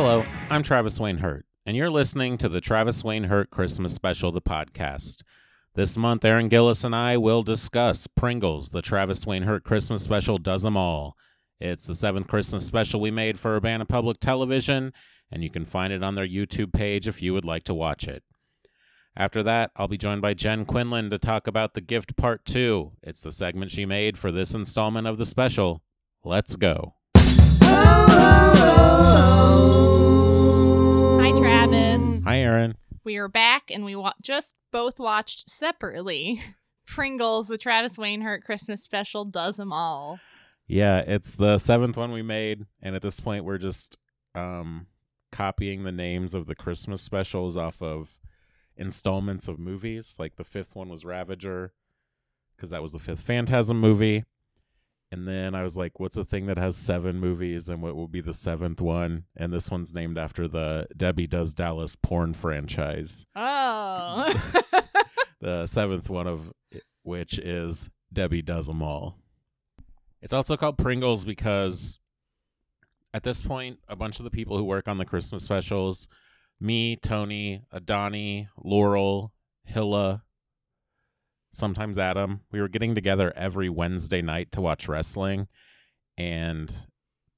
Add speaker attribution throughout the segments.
Speaker 1: Hello, I'm Travis Wayne Hurt, and you're listening to the Travis Wayne Hurt Christmas Special, the podcast. This month, Erin Gillis and I will discuss Pringles, the Travis Wayne Hurt Christmas Special does them all. It's the seventh Christmas special we made for Urbana Public Television, and you can find it on their YouTube page if you would like to watch it. After that, I'll be joined by Jen Quinlan to talk about The Gift Part 2. It's the segment she made for this installment of the special. Let's go.
Speaker 2: Travis.
Speaker 1: Hi, Erin.
Speaker 2: We are back, and we wa- just both watched separately Pringles, the Travis Wayne Hurt Christmas special, does them all.
Speaker 1: Yeah, it's the seventh one we made, and at this point, we're just um, copying the names of the Christmas specials off of installments of movies. Like the fifth one was Ravager, because that was the fifth Phantasm movie. And then I was like, what's a thing that has seven movies, and what will be the seventh one? And this one's named after the Debbie Does Dallas porn franchise.
Speaker 2: Oh.
Speaker 1: the seventh one of which is Debbie Does 'Em All. It's also called Pringles because at this point, a bunch of the people who work on the Christmas specials, me, Tony, Adani, Laurel, Hilla, sometimes Adam, we were getting together every Wednesday night to watch wrestling. And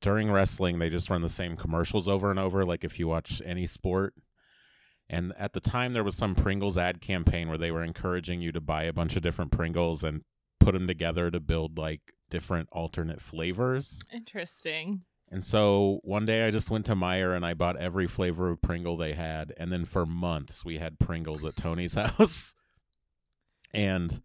Speaker 1: during wrestling, they just run the same commercials over and over, like if you watch any sport. And at the time, there was some Pringles ad campaign where they were encouraging you to buy a bunch of different Pringles and put them together to build like different alternate flavors.
Speaker 2: Interesting.
Speaker 1: And so one day I just went to Meijer and I bought every flavor of Pringle they had. And then for months we had Pringles at Tony's house. And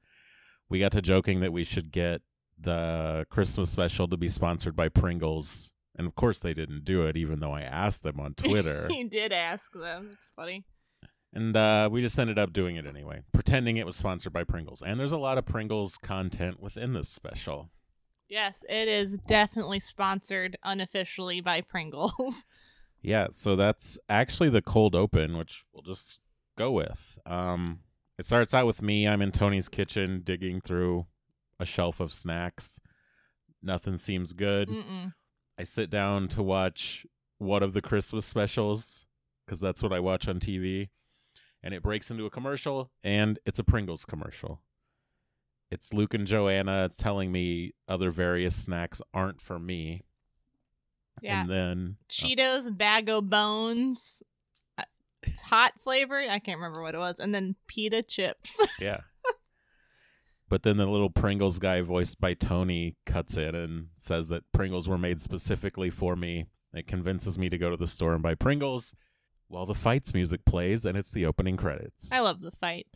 Speaker 1: we got to joking that we should get the Christmas special to be sponsored by Pringles. And of course they didn't do it, even though I asked them on Twitter.
Speaker 2: you did ask them. It's funny.
Speaker 1: And uh, we just ended up doing it anyway, pretending it was sponsored by Pringles. And there's a lot of Pringles content within this special.
Speaker 2: Yes, it is definitely sponsored unofficially by Pringles.
Speaker 1: Yeah, so that's actually the cold open, which we'll just go with. Um, it starts out with me. I'm in Tony's kitchen digging through a shelf of snacks. Nothing seems good.
Speaker 2: Mm-mm.
Speaker 1: I sit down to watch one of the Christmas specials because that's what I watch on TV. And it breaks into a commercial, and it's a Pringles commercial. It's Luke and Joanna. It's telling me other various snacks aren't for me.
Speaker 2: Yeah.
Speaker 1: And then oh,
Speaker 2: Cheetos, bag of bones. It's hot flavored. I can't remember what it was. And then pita chips.
Speaker 1: Yeah. but then the little Pringles guy, voiced by Tony, cuts in and says that Pringles were made specifically for me. It convinces me to go to the store and buy Pringles while the fights music plays, and it's the opening credits.
Speaker 2: I love the fights.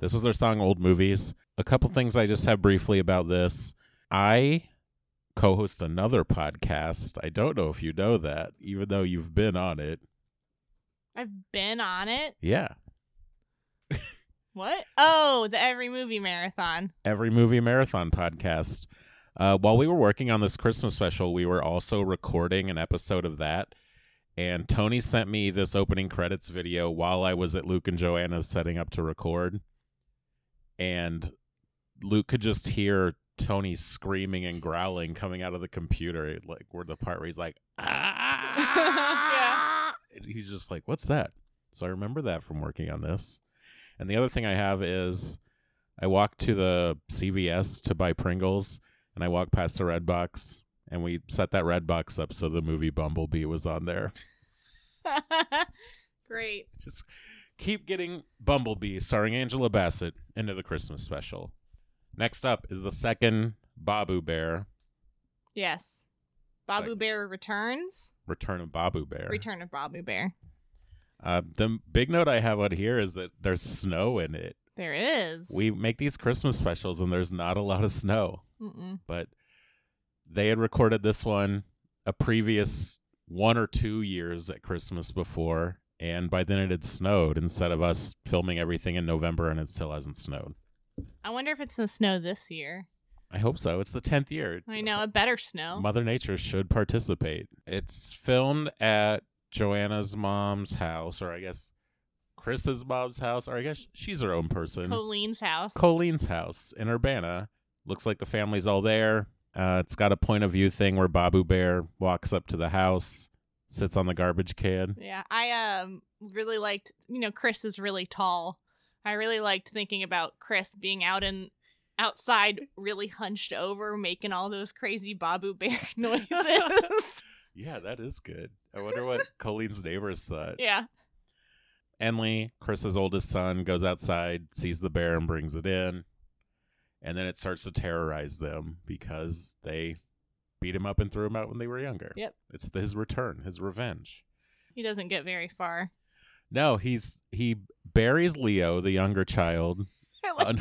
Speaker 1: This was their song Old Movies. A couple things I just have briefly about this. I co host another podcast. I don't know if you know that, even though you've been on it.
Speaker 2: I've been on it.
Speaker 1: Yeah.
Speaker 2: What? Oh, the Every Movie Marathon.
Speaker 1: every movie marathon podcast. Uh, while we were working on this Christmas special, we were also recording an episode of that. And Tony sent me this opening credits video while I was at Luke and Joanna's setting up to record. And Luke could just hear Tony screaming and growling coming out of the computer, like where the part where he's like, ah. He's just like, what's that? So I remember that from working on this. And the other thing I have is I walked to the CVS to buy Pringles, and I walked past the Redbox, and we set that Redbox up so the movie Bumblebee was on there.
Speaker 2: Great.
Speaker 1: Just keep getting Bumblebee, starring Angela Bassett, into the Christmas special. Next up is the second Babu Bear,
Speaker 2: Yes. Babu. Bear returns.
Speaker 1: Return of Babu Bear.
Speaker 2: Return of Babu Bear.
Speaker 1: Uh, the big note I have on here is that there's snow in it.
Speaker 2: There is.
Speaker 1: We make these Christmas specials, and there's not a lot of snow.
Speaker 2: Mm-mm.
Speaker 1: but they had recorded this one a previous one or two years at Christmas before, and by then it had snowed instead of us filming everything in November and it still hasn't snowed.
Speaker 2: I wonder if it's the snow this year.
Speaker 1: I hope so. It's the 10th year.
Speaker 2: I know it better snow.
Speaker 1: Mother Nature should participate. It's filmed at Joanna's mom's house, or I guess Chris's mom's house, or I guess she's her own person.
Speaker 2: Colleen's house.
Speaker 1: Colleen's house in Urbana. Looks like the family's all there. Uh, it's got a point of view thing where Babu Bear walks up to the house sits on the garbage can.
Speaker 2: Yeah, I um really liked. You know, Chris is really tall. I really liked thinking about Chris being out in outside, really hunched over, making all those crazy Babu Bear noises.
Speaker 1: Yeah, that is good. I wonder what Colleen's neighbors thought.
Speaker 2: yeah,
Speaker 1: Enley, Chris's oldest son, goes outside, sees the bear, and brings it in. And then it starts to terrorize them because they beat him up and threw him out when they were younger.
Speaker 2: Yep.
Speaker 1: It's his return, his revenge.
Speaker 2: he doesn't get very far.
Speaker 1: No, he's he buries Leo, the younger child,
Speaker 2: I like,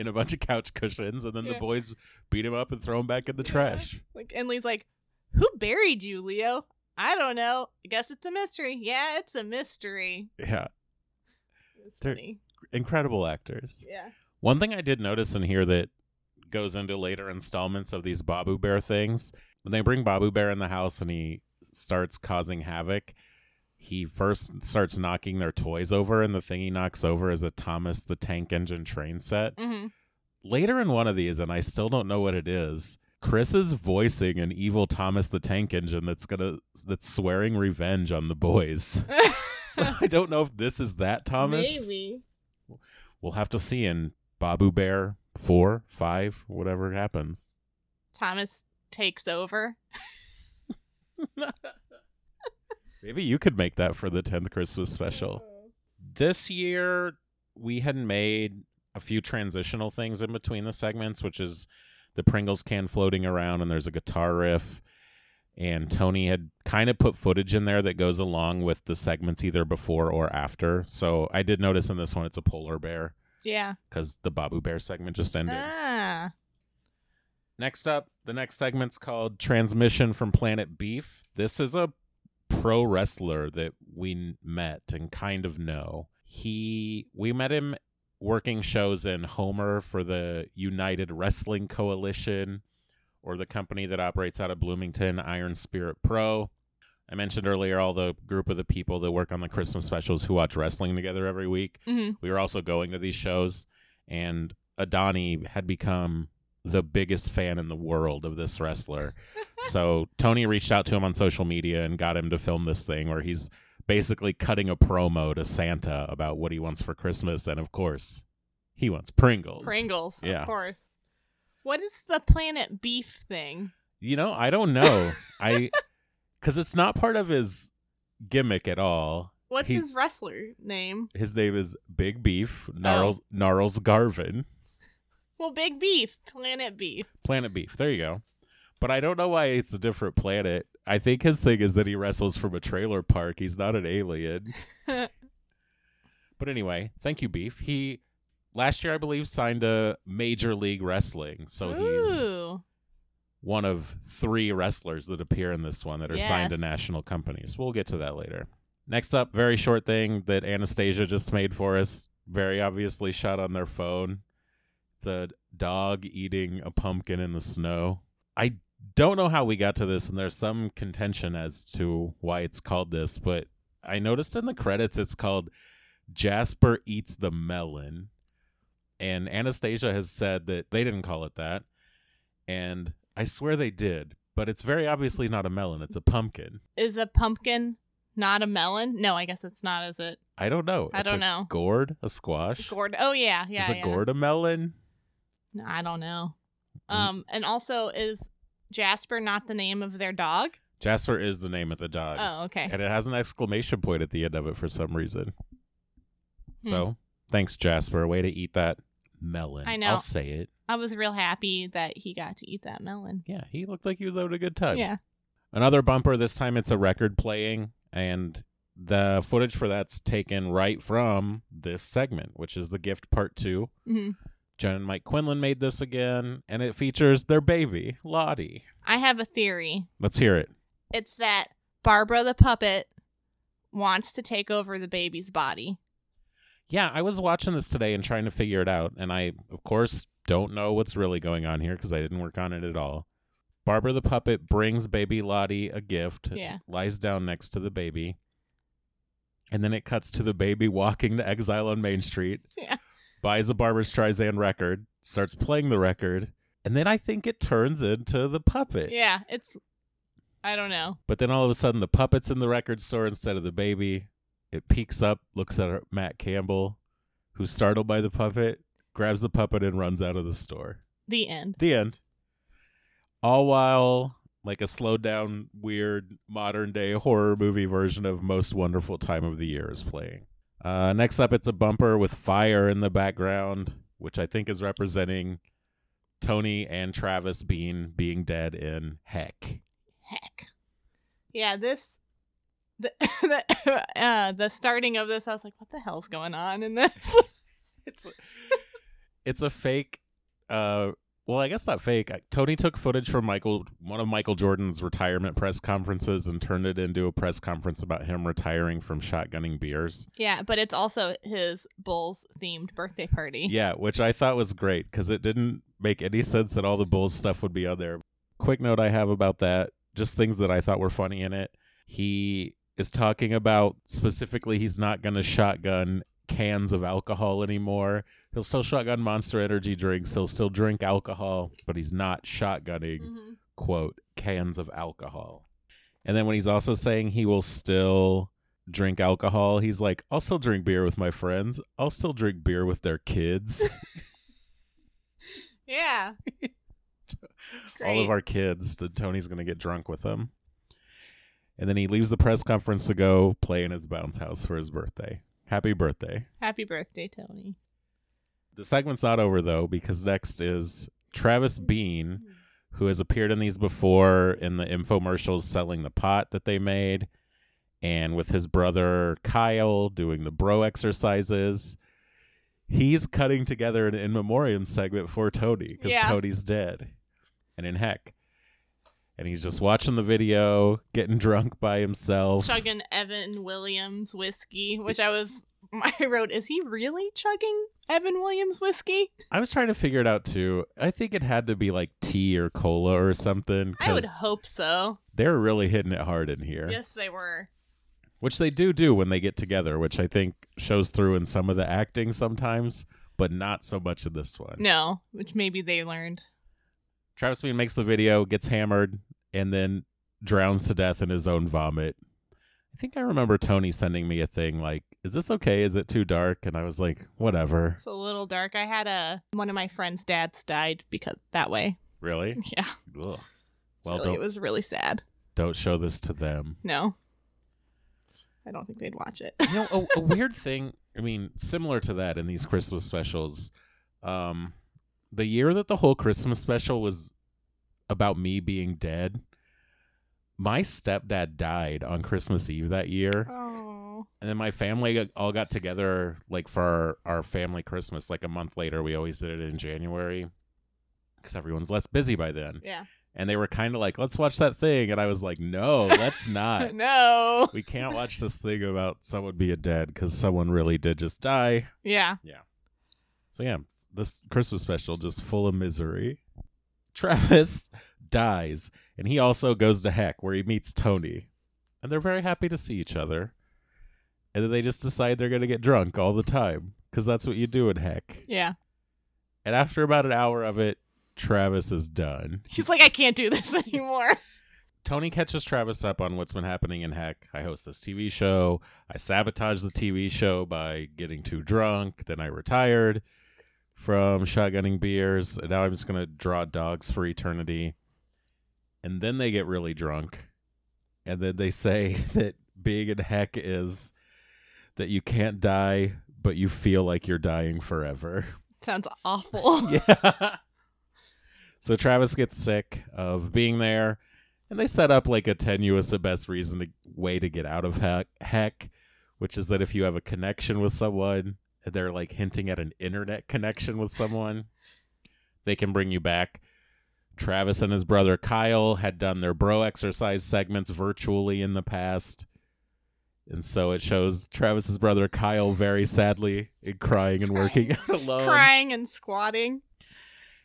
Speaker 1: in a bunch of couch cushions, and then the boys beat him up and throw him back in the
Speaker 2: Yeah.
Speaker 1: trash.
Speaker 2: like, and Lee's like, "Who buried you, Leo?" I don't know. I guess it's a mystery. Yeah, it's a mystery.
Speaker 1: Yeah,
Speaker 2: It's
Speaker 1: They're-
Speaker 2: funny.
Speaker 1: incredible actors.
Speaker 2: Yeah.
Speaker 1: One thing I did notice in here that goes into later installments of these Babu Bear things, when they bring Babu Bear in the house and he starts causing havoc, he first starts knocking their toys over, and the thing he knocks over is a Thomas the Tank Engine train set.
Speaker 2: hmm
Speaker 1: Later in one of these, and I still don't know what it is, Chris is voicing an evil Thomas the Tank Engine that's gonna that's swearing revenge on the boys. So I don't know if this is that Thomas.
Speaker 2: Maybe.
Speaker 1: We'll have to see in Babu Bear four, five, whatever happens.
Speaker 2: Thomas takes over.
Speaker 1: Maybe you could make that for the 10th Christmas special. This year, we had made a few transitional things in between the segments, which is the Pringles can floating around and there's a guitar riff. And Tony had kind of put footage in there that goes along with the segments either before or after. So I did notice in this one it's a polar bear
Speaker 2: Yeah.
Speaker 1: because the Babu Bear segment just ended.
Speaker 2: Ah.
Speaker 1: Next up, the next segment's called Transmission from Planet Beef. This is a pro wrestler that we met and kind of know. He we met him working shows in Homer for the United Wrestling Coalition or the company that operates out of Bloomington, Iron Spirit Pro. I mentioned earlier all the group of the people that work on the Christmas specials who watch wrestling together every week
Speaker 2: hmm
Speaker 1: we were also going to these shows and adani had become the biggest fan in the world of this wrestler so tony reached out to him on social media and got him to film this thing where he's basically cutting a promo to santa about what he wants for christmas and of course he wants pringles
Speaker 2: Pringles,
Speaker 1: Yeah.
Speaker 2: of course. What is the Planet Beef thing?
Speaker 1: you know i don't know i because it's not part of his gimmick at all
Speaker 2: What's
Speaker 1: He-
Speaker 2: his wrestler name?
Speaker 1: his name is big beef oh. gnarls gnarls garvin
Speaker 2: Well, Big Beef, Planet Beef.
Speaker 1: Planet Beef. There you go. But I don't know why it's a different planet. I think his thing is that he wrestles from a trailer park. He's not an alien. but anyway, thank you, Beef. He last year, I believe, signed a Major League Wrestling. So he's one of three wrestlers that appear in this one that are signed to national companies. We'll get to that later. Next up, very short thing that Anastasia just made for us. Very obviously shot on their phone. It's a dog eating a pumpkin in the snow. I don't know how we got to this, and there's some contention as to why it's called this, but I noticed in the credits it's called Jasper Eats the Melon. And Anastasia has said that they didn't call it that. And I swear they did, but it's very obviously not a melon, it's a pumpkin.
Speaker 2: Is a pumpkin not a melon? No, I guess it's not, is it?
Speaker 1: I don't know.
Speaker 2: I
Speaker 1: It's
Speaker 2: don't
Speaker 1: a
Speaker 2: know.
Speaker 1: Gourd, a squash.
Speaker 2: Gourd. Oh, yeah. Yeah.
Speaker 1: is a
Speaker 2: yeah.
Speaker 1: gourd a melon?
Speaker 2: I don't know.
Speaker 1: Mm.
Speaker 2: Um, and also, is Jasper not the name of their dog?
Speaker 1: Jasper is the name of the dog.
Speaker 2: Oh, okay.
Speaker 1: And it has an exclamation point at the end of it for some reason.
Speaker 2: Hmm.
Speaker 1: So thanks, Jasper. Way to eat that melon.
Speaker 2: I know.
Speaker 1: I'll say it.
Speaker 2: I was real happy that he got to eat that melon.
Speaker 1: Yeah, he looked like he was having a good time.
Speaker 2: Yeah.
Speaker 1: Another bumper. This time it's a record playing, and the footage for that's taken right from this segment, which is the gift part two.
Speaker 2: hmm
Speaker 1: Jen and Mike Quinlan made this again, and it features their baby, Lottie.
Speaker 2: I have a theory.
Speaker 1: Let's hear it.
Speaker 2: It's that Barbara the puppet wants to take over the baby's body.
Speaker 1: Yeah, I was watching this today and trying to figure it out, and I, of course, don't know what's really going on here because I didn't work on it at all. Barbara the puppet brings baby Lottie a gift,
Speaker 2: Yeah.
Speaker 1: lies down next to the baby, and then it cuts to the baby walking to Exile on Main Street,
Speaker 2: Yeah.
Speaker 1: Buys a Barbra Streisand record, starts playing the record, and then I think it turns into the puppet.
Speaker 2: Yeah, it's I don't know.
Speaker 1: But then all of a sudden, the puppet's in the record store instead of the baby. It peeks up, looks at Matt Campbell, who's startled by the puppet, grabs the puppet, and runs out of the store.
Speaker 2: The end.
Speaker 1: The end. All while, like a slowed down, weird, modern day horror movie version of Most Wonderful Time of the Year is playing. Uh, next up, it's a bumper with fire in the background, which I think is representing Tony and Travis Bean being dead in Heck.
Speaker 2: Heck. Yeah, this the the, uh, the starting of this, I was like, what the hell's going on in this?
Speaker 1: it's a, it's a fake uh well i guess not fake. Tony took footage from michael one of michael jordan's retirement press conferences and turned it into a press conference about him retiring from shotgunning beers.
Speaker 2: Yeah, but it's also his Bulls themed birthday party.
Speaker 1: yeah which i thought was great because it didn't make any sense that all the bulls stuff would be on there quick note i have about that just things that i thought were funny in it. He is talking about specifically he's not going to shotgun cans of alcohol anymore he'll still shotgun monster energy drinks. He'll still drink alcohol but he's not shotgunning
Speaker 2: Mhm.
Speaker 1: quote cans of alcohol. And then when he's also saying he will still drink alcohol he's like i'll still drink beer with my friends. I'll still drink beer with their kids.
Speaker 2: Yeah.
Speaker 1: all of our kids tony's going to get drunk with them. And then he leaves the press conference to go play in his bounce house for his birthday. Happy birthday.
Speaker 2: Happy birthday, Tony.
Speaker 1: The segment's not over though because next is travis bean mm-hmm. who has appeared in these before in the infomercials selling the pot that they made and with his brother Kyle doing the bro exercises. He's cutting together an in memoriam segment for Tony because
Speaker 2: Yeah.
Speaker 1: Tony's dead and in heck. And he's just watching the video, getting drunk by himself.
Speaker 2: Chugging Evan Williams whiskey, which I was I wrote, is he really chugging Evan Williams whiskey?
Speaker 1: I was trying to figure it out too. I think it had to be like tea or cola or something
Speaker 2: I would hope so.
Speaker 1: they're really hitting it hard in here.
Speaker 2: Yes, they were.
Speaker 1: which they do do when they get together, which I think shows through in some of the acting sometimes, but not so much in this one.
Speaker 2: No, which maybe they learned.
Speaker 1: Travis Bean makes the video, gets hammered, and then drowns to death in his own vomit. I think I remember Tony sending me a thing like, "Is this okay? Is it too dark?" And I was like, "Whatever."
Speaker 2: It's a little dark. I had a one of my friends' dads died because that way.
Speaker 1: Really?
Speaker 2: Yeah,
Speaker 1: Ugh. Well,
Speaker 2: really- it was really sad.
Speaker 1: don't show this to them.
Speaker 2: No, I don't think they'd watch it.
Speaker 1: you know a, a weird thing i mean similar to that in these christmas specials um the year that the whole christmas special was about me being dead my stepdad died on christmas eve that year
Speaker 2: oh,
Speaker 1: and then my family all got together like for our, our family christmas like a month later we always did it in january because everyone's less busy by then
Speaker 2: yeah.
Speaker 1: and they were kind of like let's watch that thing and i was like no let's not
Speaker 2: no.
Speaker 1: we can't watch this thing about someone being dead because someone really did just die.
Speaker 2: Yeah. Yeah.
Speaker 1: So yeah, this Christmas special just full of misery. Travis dies, and he also goes to Heck where he meets Tony, and they're very happy to see each other. And then they just decide they're gonna get drunk all the time because that's what you do in Heck.
Speaker 2: Yeah.
Speaker 1: And after about an hour of it, Travis is done.
Speaker 2: He's like, I can't do this anymore.
Speaker 1: Tony catches Travis up on what's been happening in Heck. I host this TV show. I sabotaged the TV show by getting too drunk. Then I retired from shotgunning beers. And now I'm just going to draw dogs for eternity. And then they get really drunk. And then they say that being in Heck is that you can't die, but you feel like you're dying forever.
Speaker 2: Sounds awful.
Speaker 1: Yeah. so Travis gets sick of being there, and they set up like a tenuous at best reason to way to get out of heck, heck, which is that if you have a connection with someone, they're like hinting at an internet connection with someone, they can bring you back. Travis and his brother Kyle had done their bro exercise segments virtually in the past. And so it shows Travis's brother Kyle very sadly and crying and working out alone.
Speaker 2: Crying and squatting.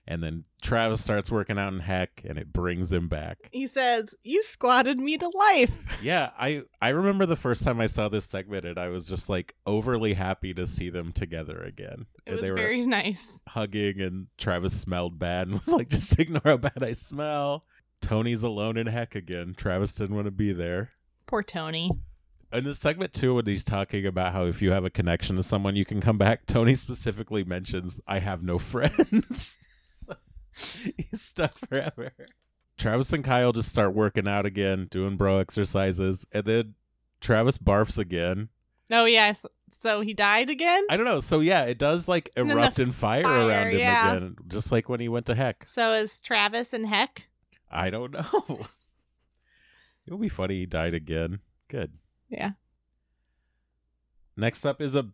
Speaker 1: And then Travis starts working out in heck and it brings him back.
Speaker 2: He says, You squatted me to life.
Speaker 1: Yeah, I I remember the first time I saw this segment and I was just like overly happy to see them together again.
Speaker 2: It
Speaker 1: and
Speaker 2: was
Speaker 1: they were
Speaker 2: very nice.
Speaker 1: hugging and Travis smelled bad and was like just ignore how bad I smell. Tony's alone in heck again. Travis didn't want to be there.
Speaker 2: Poor Tony.
Speaker 1: In the segment too, when he's talking about how if you have a connection to someone, you can come back. Tony specifically mentions, "I have no friends." so he's stuck forever. Travis and Kyle just start working out again, doing bro exercises, and then Travis barfs again.
Speaker 2: Oh yes. So he died again.
Speaker 1: I don't know. So yeah, it does like erupt in fire,
Speaker 2: fire,
Speaker 1: around him
Speaker 2: yeah.
Speaker 1: again, just like when he went to heck.
Speaker 2: So is Travis in Heck?
Speaker 1: I don't know. it would be funny he died again. Good.
Speaker 2: Yeah.
Speaker 1: Next up is a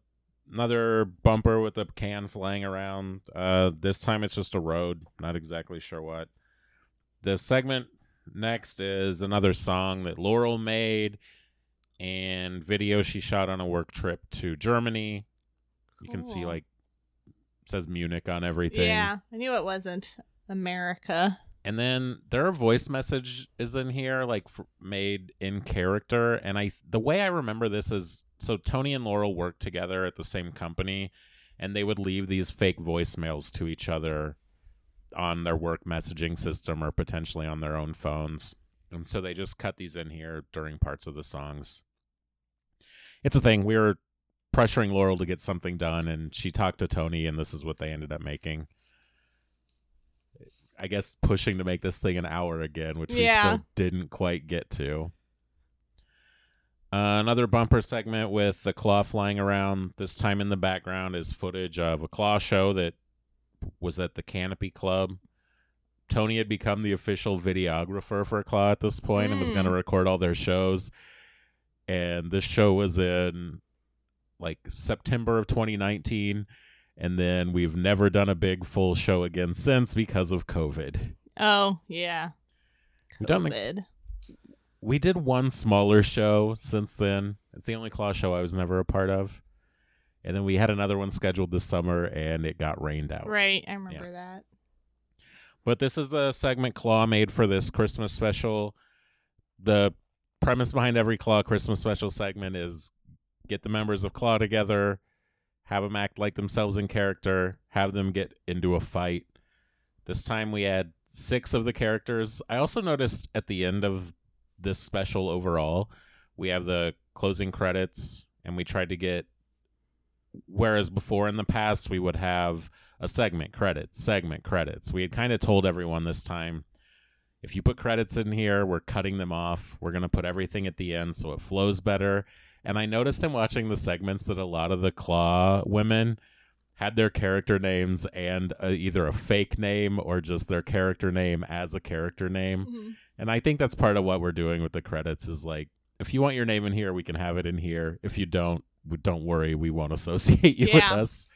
Speaker 1: another bumper with a can flying around. Uh, this time it's just a road. Not exactly sure what. The segment next is another song that Laurel made and video she shot on a work trip to Germany. You can see like it says Munich on everything.
Speaker 2: Yeah, I knew it wasn't America.
Speaker 1: And then there are voice messages in here, like f- made in character. And I, the way I remember this is, so Tony and Laurel worked together at the same company, and they would leave these fake voicemails to each other on their work messaging system or potentially on their own phones. And so they just cut these in here during parts of the songs. It's a thing. We were pressuring Laurel to get something done, and she talked to Tony, and this is what they ended up making. I guess pushing to make this thing an hour again, which we still didn't quite get to. Uh, another bumper segment with the claw flying around. This time in the background is footage of a claw show that was at the Canopy Club. Tony had become the official videographer for Claw at this point and was
Speaker 2: Mm.
Speaker 1: going to record all their shows. And this show was in like September of 2019. And then we've never done a big full show again since because of COVID.
Speaker 2: Oh yeah.
Speaker 1: We don't think-
Speaker 2: COVID.
Speaker 1: We did one smaller show since then. It's the only Claw show I was never a part of. And then we had another one scheduled this summer and it got rained out.
Speaker 2: Right, I remember that.
Speaker 1: But this is the segment Claw made for this Christmas special. The premise behind every Claw Christmas special segment is get the members of Claw together, have them act like themselves in character, have them get into a fight. This time we had six of the characters. I also noticed at the end of this special overall, we have the closing credits, and we tried to get. Whereas before in the past, we would have a segment credits, segment credits. We had kind of told everyone this time if you put credits in here, we're cutting them off. We're going to put everything at the end so it flows better. And I noticed in watching the segments that a lot of the Claw women had their character names and uh either a fake name or just their character name as a character name.
Speaker 2: Mhm.
Speaker 1: And I think that's part of what we're doing with the credits is like if you want your name in here, we can have it in here. If you don't, don't worry, we won't associate you with us.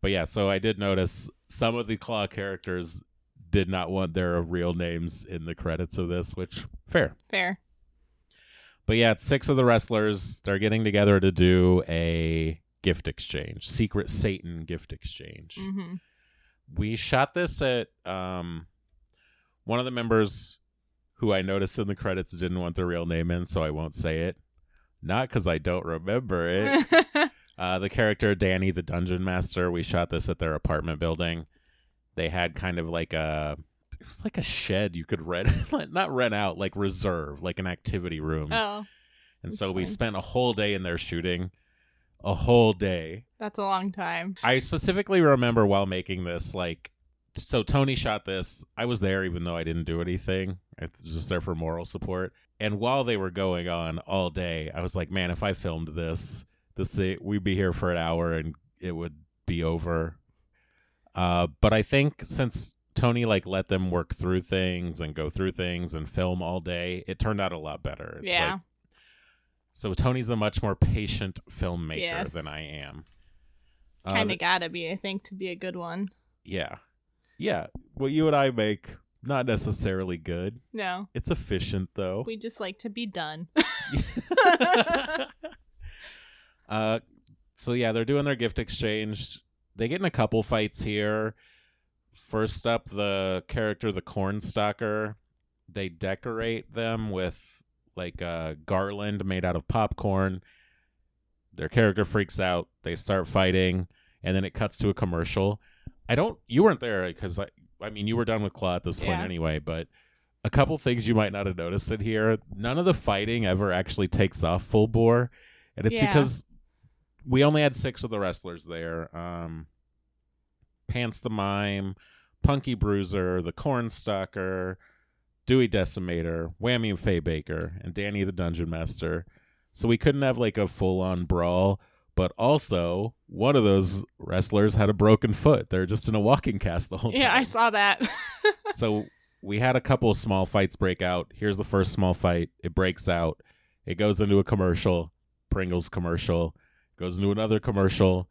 Speaker 1: But yeah, so I did notice some of the claw characters did not want their real names in the credits of this, which fair.
Speaker 2: Fair.
Speaker 1: But yeah, six of the wrestlers. They're getting together to do a gift exchange, secret Satan gift exchange.
Speaker 2: hmm
Speaker 1: We shot this at um, one of the members who I noticed in the credits didn't want their real name in, so I won't say it. Not because I don't remember it. uh, the character Danny, the dungeon master, we shot this at their apartment building. They had kind of like a. It was like a shed you could rent, not rent out, like reserve, like an activity room.
Speaker 2: oh,
Speaker 1: and so we spent a whole day in there shooting, a whole day.
Speaker 2: that's a long time.
Speaker 1: I specifically remember while making this, like, so Tony shot this. I was there even though I didn't do anything. I was just there for moral support. And while they were going on all day, I was like, man, if I filmed this, this we'd be here for an hour and it would be over. Uh, but I think since Tony like let them work through things and go through things and film all day, it turned out a lot better. It's
Speaker 2: yeah.
Speaker 1: like- so Tony's a much more patient filmmaker
Speaker 2: Yes.
Speaker 1: than I am. Uh,
Speaker 2: kind of gotta be, I think, to be a good one.
Speaker 1: yeah. Yeah. What you and I make, not necessarily good.
Speaker 2: No,
Speaker 1: It's efficient, though.
Speaker 2: we just like to be done.
Speaker 1: uh, so, yeah, they're doing their gift exchange. They get in a couple fights here. First up, the character, the Corn Cornstalker, they decorate them with like a garland made out of popcorn. Their character freaks out. They start fighting, and then it cuts to a commercial. I don't. You weren't there because I. I mean, you were done with Claw at this point
Speaker 2: Yeah.
Speaker 1: anyway. But a couple things you might not have noticed in here. None of the fighting ever actually takes off full bore, and it's
Speaker 2: Yeah.
Speaker 1: because we only had six of the wrestlers there. Um, Pants the Mime, Punky Bruiser, the Cornstalker, Dewey Decimator, Whammy and Faye Baker, and Danny the Dungeon Master. So we couldn't have like a full on brawl. But also, one of those wrestlers had a broken foot. They're just in a walking cast the whole time
Speaker 2: Yeah, I saw that.
Speaker 1: so we had a couple of small fights break out. Here's the first small fight. It breaks out. It goes into a commercial, Pringles commercial. Goes into another commercial,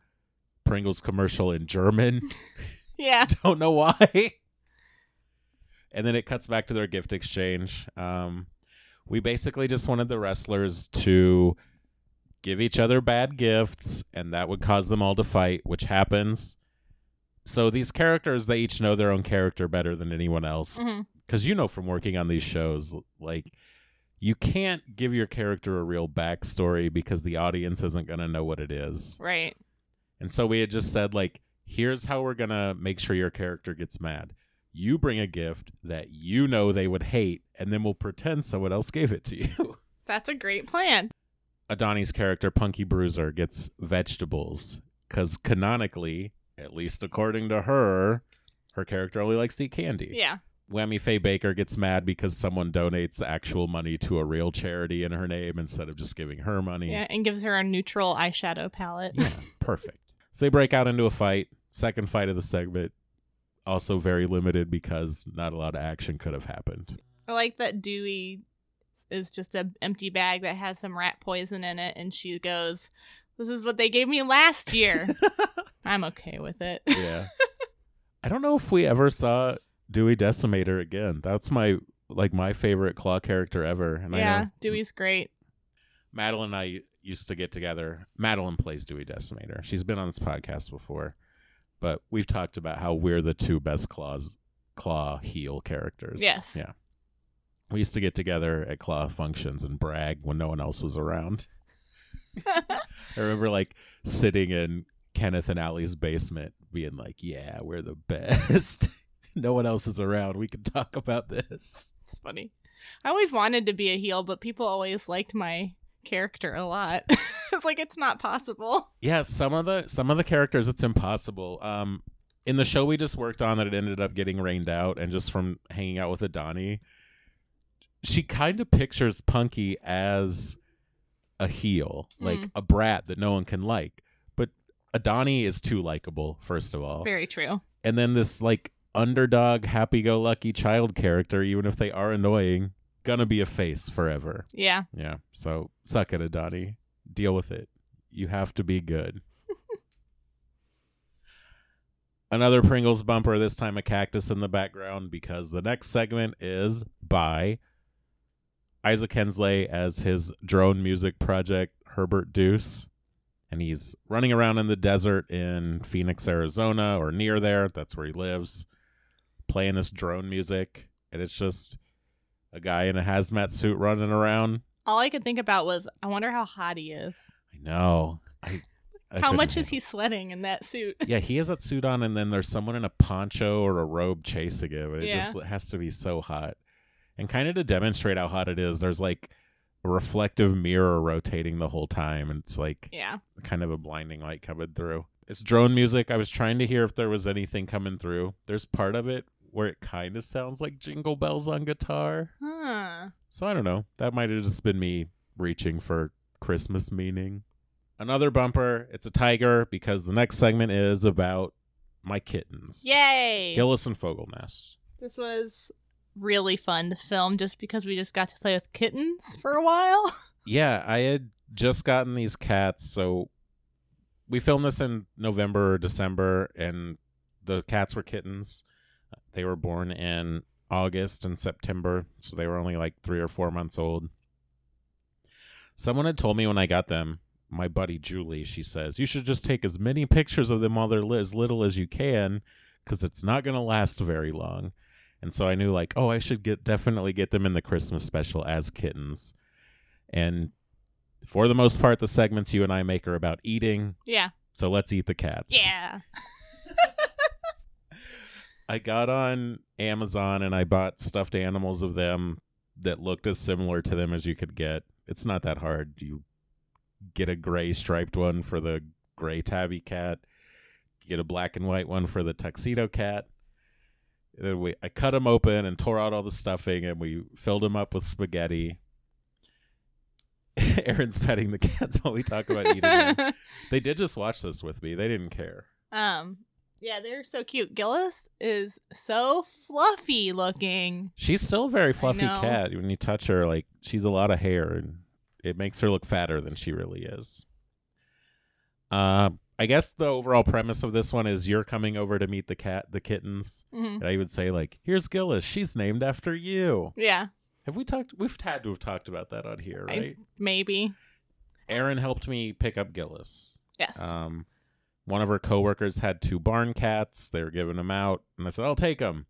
Speaker 1: Pringles commercial in German.
Speaker 2: yeah.
Speaker 1: Don't know why. and then it cuts back to their gift exchange. Um, we basically just wanted the wrestlers to give each other bad gifts, and that would cause them all to fight, which happens. So these characters, they each know their own character better than anyone else because you know from working on these shows like you can't give your character a real backstory because the audience isn't going to know what it is
Speaker 2: Right.
Speaker 1: And so we had just said like here's how we're going to make sure your character gets mad you bring a gift that you know they would hate and then we'll pretend someone else gave it to you
Speaker 2: That's a great plan.
Speaker 1: Adani's character Punky Bruiser gets vegetables because canonically at least according to her her character only likes to eat candy
Speaker 2: Yeah.
Speaker 1: Whammy Faye Baker gets mad because someone donates actual money to a real charity in her name instead of just giving her money.
Speaker 2: Yeah. And gives her a neutral eyeshadow palette.
Speaker 1: Yeah, perfect. So they break out into a fight. Second fight of the segment, also very limited because not a lot of action could have happened.
Speaker 2: I like that Dewey is just a empty bag that has some rat poison in it, and she goes, "This is what they gave me last year." I'm okay with it.
Speaker 1: yeah. I don't know if we ever saw Dewey Decimator again. That's my like my favorite claw character ever. And I
Speaker 2: yeah,
Speaker 1: know
Speaker 2: Dewey's great.
Speaker 1: Madeline and I used to get together. Madeline plays Dewey Decimator. She's been on this podcast before, but we've talked about how we're the two best claws claw heel characters.
Speaker 2: Yes.
Speaker 1: Yeah. We used to get together at claw functions and brag when no one else was around. I remember like sitting in Kenneth and Allie's basement being like, "Yeah, we're the best. no one else is around. We can talk about this."
Speaker 2: It's funny. I always wanted to be a heel, but people always liked my character a lot. it's like it's not possible.
Speaker 1: Yeah, some of the some of the characters it's impossible. Um in the show we just worked on that it ended up getting rained out and just from hanging out with Adani, she kind of pictures Punky as a heel, like
Speaker 2: Mm.
Speaker 1: a brat that no one can like. But Adani is too likable, first of all.
Speaker 2: Very true.
Speaker 1: And then this like underdog happy go lucky child character, even if they are annoying, gonna be a face forever.
Speaker 2: Yeah.
Speaker 1: Yeah. So suck it, Adani. Deal with it. You have to be good. Another Pringles bumper, this time a cactus in the background, because the next segment is by Isaac Hensley as his drone music project, Herbert Deuce. And he's running around in the desert in Phoenix, Arizona, or near there. That's where he lives, playing this drone music. And it's just a guy in a hazmat suit running around.
Speaker 2: All I could think about was, I wonder how hot he is.
Speaker 1: I know. I, I
Speaker 2: how much is he sweating in that suit?
Speaker 1: Yeah, he has that suit on, and then there's someone in a poncho or a robe chasing him. and It
Speaker 2: Yeah.
Speaker 1: just has to be so hot. And kind of to demonstrate how hot it is, there's like a reflective mirror rotating the whole time, and it's like
Speaker 2: Yeah.
Speaker 1: kind of a blinding light coming through. It's drone music. I was trying to hear if there was anything coming through. There's part of it where it kind of sounds like jingle bells on guitar.
Speaker 2: Huh.
Speaker 1: So I don't know. That might have just been me reaching for Christmas meaning. Another bumper. It's a tiger because the next segment is about my kittens.
Speaker 2: Yay!
Speaker 1: Gillis and Fogelnest.
Speaker 2: This was really fun to film just because we just got to play with kittens for a while.
Speaker 1: Yeah, I had just gotten these cats, so we filmed this in November or December, and the cats were kittens. They were born in August and September, so they were only like three or four months old. Someone had told me when I got them, my buddy Julie, she says, you should just take as many pictures of them while they're li- as little as you can, because it's not going to last very long. And so I knew, like, oh, I should get definitely get them in the Christmas special as kittens. And for the most part, the segments you and I make are about eating.
Speaker 2: yeah.
Speaker 1: So let's eat the cats.
Speaker 2: Yeah.
Speaker 1: I got on Amazon and I bought stuffed animals of them that looked as similar to them as you could get. It's not that hard. You get a gray striped one for the gray tabby cat, get a black and white one for the tuxedo cat. Then we, I cut them open and tore out all the stuffing, and we filled them up with spaghetti. Erin's petting the cats while we talk about eating. They did just watch this with me. They didn't care.
Speaker 2: um, yeah, they're so cute. Gillis is so fluffy looking.
Speaker 1: She's still a very fluffy
Speaker 2: know.
Speaker 1: cat. When you touch her, like she's a lot of hair, and it makes her look fatter than she really is. Uh, I guess the overall premise of this one is you're coming over to meet the cat, the kittens.
Speaker 2: Mhm.
Speaker 1: And I would say like, "Here's Gillis. She's named after you."
Speaker 2: Yeah,
Speaker 1: Have we talked? We've had to have talked about that on here,
Speaker 2: I-
Speaker 1: right?
Speaker 2: maybe.
Speaker 1: Erin helped me pick up Gillis.
Speaker 2: Yes.
Speaker 1: Um, one of her coworkers had two barn cats. They were giving them out, and I said, "I'll take them."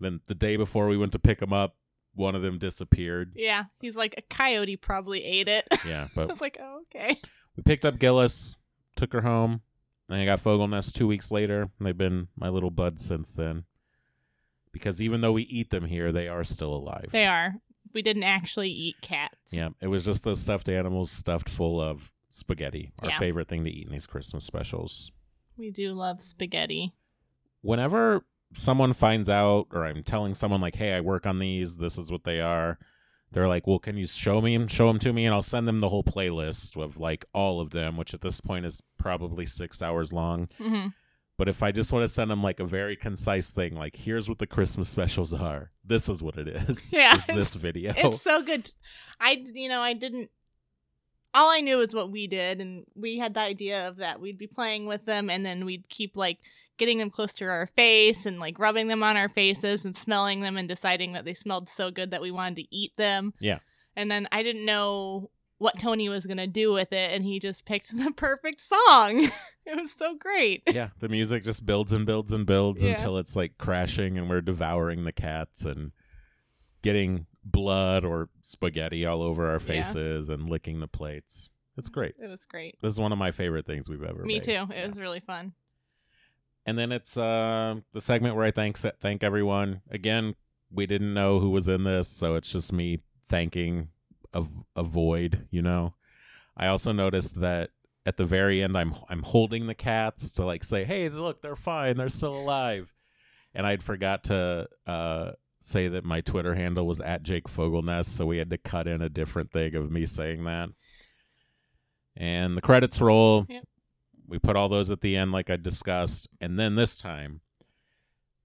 Speaker 1: Then the day before we went to pick them up, one of them disappeared.
Speaker 2: yeah, he's like a coyote probably ate it.
Speaker 1: Yeah, but I
Speaker 2: was like, oh, okay.
Speaker 1: we picked up Gillis, took her home, and I got Fogelnest two weeks later. And they've been my little buds since then. Because even though we eat them here, they are still alive.
Speaker 2: They are. We didn't actually eat cats.
Speaker 1: Yeah, it was just those stuffed animals stuffed full of spaghetti. Our
Speaker 2: Yeah.
Speaker 1: favorite thing to eat in these Christmas specials.
Speaker 2: We do love spaghetti.
Speaker 1: Whenever someone finds out, or I'm telling someone like, "Hey, I work on these. This is what they are," they're like, "Well, can you show me, show them to me?" And I'll send them the whole playlist of like all of them, which at this point is probably six hours long.
Speaker 2: hmm
Speaker 1: But if I just want to send them like a very concise thing, like here's what the Christmas specials are. This is what it is.
Speaker 2: Yeah,
Speaker 1: is this video.
Speaker 2: It's so good. I, you know, I didn't. All I knew is what we did, and we had the idea of that we'd be playing with them, and then we'd keep like getting them close to our face and like rubbing them on our faces and smelling them and deciding that they smelled so good that we wanted to eat them.
Speaker 1: Yeah.
Speaker 2: And then I didn't know what Tony was gonna do with it, and he just picked the perfect song. it was so great.
Speaker 1: yeah, the music just builds and builds and builds
Speaker 2: Yeah.
Speaker 1: until it's like crashing and we're devouring the cats and getting blood or spaghetti all over our
Speaker 2: Yeah.
Speaker 1: faces and licking the plates. It's great.
Speaker 2: It was great.
Speaker 1: This is one of my favorite things we've ever
Speaker 2: Me
Speaker 1: made.
Speaker 2: too. It
Speaker 1: Yeah.
Speaker 2: was really fun.
Speaker 1: And then it's uh, the segment where I thank thank everyone. Again, we didn't know who was in this, so it's just me thanking a, a void. You know, I also noticed that at the very end, I'm I'm holding the cats to like say, "Hey, look, they're fine. They're still alive." And I'd forgot to uh, say that my Twitter handle was at Jake Fogelnest, so we had to cut in a different thing of me saying that. And the credits roll.
Speaker 2: Yep.
Speaker 1: We put all those at the end, like I discussed, and then this time,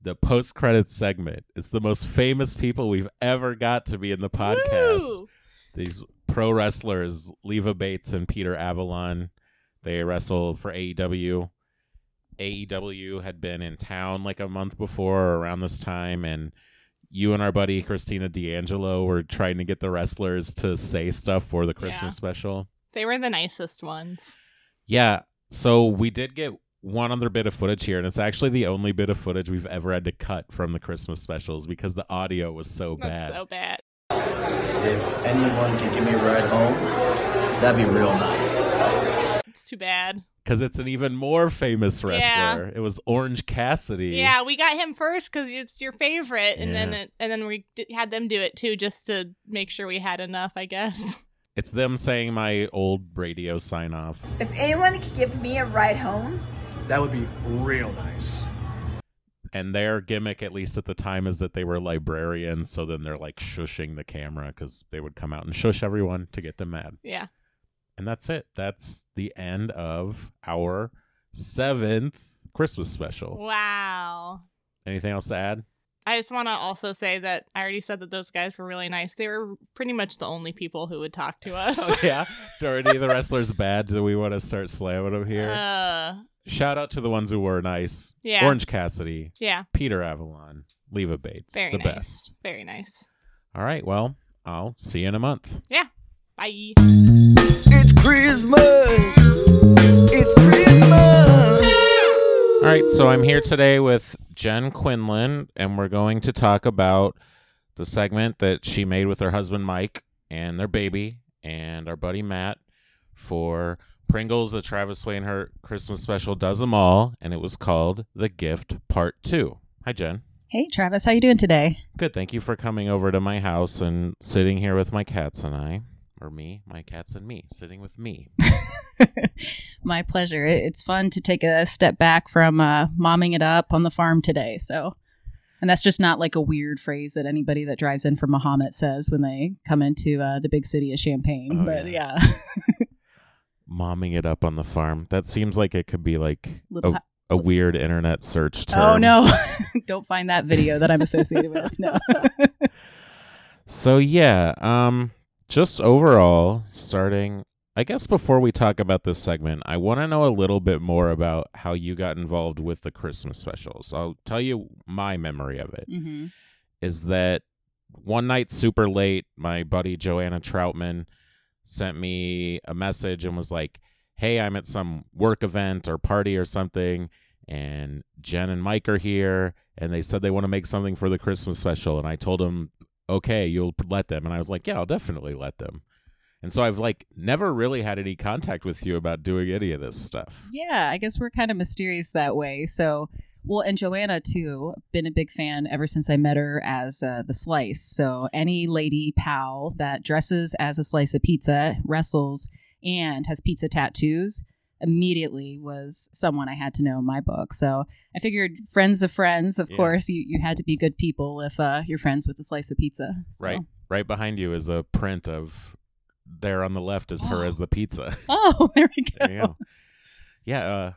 Speaker 1: the post credits segment. It's the most famous people we've ever got to be in the podcast.
Speaker 2: Woo!
Speaker 1: These pro wrestlers, Leva Bates and Peter Avalon, they wrestled for AEW. AEW had been in town like a month before or around this time, and you and our buddy Christina D'Angelo were trying to get the wrestlers to say stuff for the Christmas
Speaker 2: Yeah.
Speaker 1: special.
Speaker 2: They were the nicest ones.
Speaker 1: Yeah. So we did get one other bit of footage here, and it's actually the only bit of footage we've ever had to cut from the Christmas specials because the audio was so
Speaker 2: That's
Speaker 1: bad.
Speaker 2: so bad.
Speaker 3: If anyone could give me a ride home, that'd be real nice.
Speaker 2: It's too bad.
Speaker 1: Because it's an even more famous wrestler.
Speaker 2: Yeah.
Speaker 1: It was Orange Cassidy.
Speaker 2: Yeah, we got him first because it's your favorite, and then it, and then we d- had them do it too, just to make sure we had enough. I guess.
Speaker 1: It's them saying my old radio sign off.
Speaker 4: If anyone could give me a ride home,
Speaker 3: That would be real nice.
Speaker 1: And their gimmick, at least at the time, is that they were librarians. So then they're like shushing the camera because they would come out and shush everyone to get them mad.
Speaker 2: Yeah.
Speaker 1: And that's it. That's the end of our seventh Christmas special.
Speaker 2: Wow.
Speaker 1: Anything else to add?
Speaker 2: I just want to also say that I already said that those guys were really nice. They were pretty much the only people who would talk to us.
Speaker 1: Oh, yeah. Of the wrestlers bad? Do we want to start slamming them here?
Speaker 2: Uh,
Speaker 1: Shout out to the ones who were nice.
Speaker 2: yeah.
Speaker 1: Orange Cassidy,
Speaker 2: Yeah.
Speaker 1: Peter Avalon, Leva Bates.
Speaker 2: Very
Speaker 1: the
Speaker 2: nice.
Speaker 1: best.
Speaker 2: Very nice.
Speaker 1: All right. Well, I'll see you in a month.
Speaker 2: Bye.
Speaker 5: It's Christmas. It's Christmas.
Speaker 1: All right, so I'm here today with Jen Quinlan, and we're going to talk about the segment that she made with Hurt husband Mike and their baby and our buddy Matt for Pringles, the Travis Wayne her Christmas special does them all, and it was called The Gift Part Two. Hi, Jen.
Speaker 6: Hey, Travis, how you doing today?
Speaker 1: Good. Thank you for coming over to my house and sitting here with my cats and I, or me, my cats and me, sitting with me.
Speaker 6: My pleasure. It's fun to take a step back from uh, momming it up on the farm today. So, and that's just not like a weird phrase that anybody that drives in from Mahomet says when they come into uh, the big city of Champaign.
Speaker 1: Oh,
Speaker 6: but
Speaker 1: yeah.
Speaker 6: yeah,
Speaker 1: Momming it up on the farm. That seems like it could be like
Speaker 6: Little
Speaker 1: a,
Speaker 6: ha-
Speaker 1: a weird internet search term.
Speaker 6: oh no, don't find that video that I'm associated with. No.
Speaker 1: So yeah, um just overall starting I guess before we talk about this segment, I want to know a little bit more about how you got involved with the Christmas specials. I'll tell you my memory of it
Speaker 6: hmm
Speaker 1: is that one night super late, my buddy Joanna Troutman sent me a message and was like, "Hey, I'm at some work event or party or something and Jen and Mike are here and they said they want to make something for the Christmas special." And I told them, "Okay, you'll let them." And I was like, "Yeah, I'll definitely let them." And so I've like never really had any contact with you about doing any of this stuff.
Speaker 6: Yeah, I guess we're kind of mysterious that way. So, well, and Joanna too, been a big fan ever since I met her as uh, the slice. So, any lady pal that dresses as a slice of pizza, wrestles, and has pizza tattoos immediately was someone I had to know in my book. So, I figured friends of friends, of
Speaker 1: Yeah.
Speaker 6: course, you, you had to be good people if uh, you're friends with a slice of pizza. So-
Speaker 1: Right. Right behind you is a print of there on the left is her
Speaker 6: Oh.
Speaker 1: as the pizza.
Speaker 6: Oh, there we go.
Speaker 1: There go. Yeah, uh,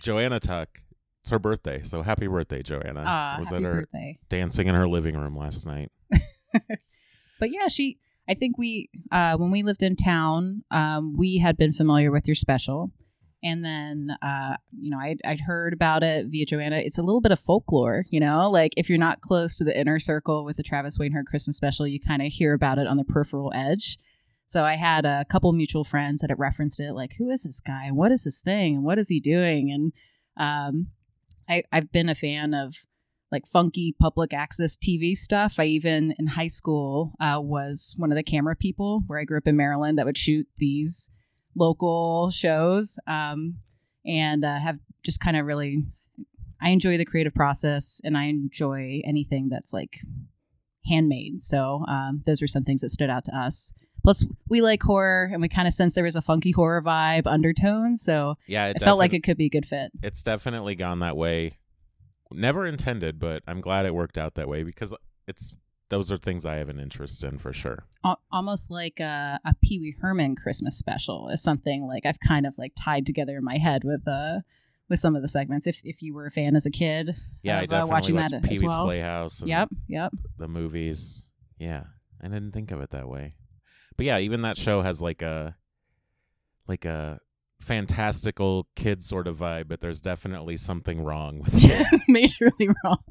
Speaker 1: Joanna Tuck. It's her birthday, so happy birthday, Joanna. I was at her
Speaker 6: birthday.
Speaker 1: dancing in her living room last night.
Speaker 6: but yeah, she. I think we uh, when we lived in town, um, we had been familiar with your special, and then uh, you know I'd, I'd heard about it via Joanna. It's a little bit of folklore, you know, like if you're not close to the inner circle with the Travis Wayne Hurt Christmas special, you kind of hear about it on the peripheral edge. So I had a couple mutual friends that had referenced it, like, who is this guy? What is this thing? And what is he doing? And um, I, I've been a fan of like funky public access TV stuff. I even in high school uh, was one of the camera people where I grew up in Maryland that would shoot these local shows um, and uh, have just kind of really. I enjoy the creative process and I enjoy anything that's like handmade. So um, those were some things that stood out to us. Plus, we like horror, and we kind of sense there was a funky horror vibe undertone. So
Speaker 1: Yeah,
Speaker 6: it, felt like it could be a good fit.
Speaker 1: It's definitely gone that way. Never intended, but I'm glad it worked out that way because it's those are things I have an interest in for sure.
Speaker 6: Almost like a, a Pee Wee Herman Christmas special is something like I've kind of like tied together in my head with uh with some of the segments. If if you were a fan as a kid,
Speaker 1: Yeah, I
Speaker 6: of, uh,
Speaker 1: definitely
Speaker 6: watching
Speaker 1: watched
Speaker 6: that
Speaker 1: Pee Wee's
Speaker 6: well.
Speaker 1: Playhouse.
Speaker 6: Yep, yep.
Speaker 1: the movies. Yeah, I didn't think of it that way. But yeah, even that show has like a like a fantastical kid sort of vibe, but there's definitely something wrong with it.
Speaker 6: Majorly wrong.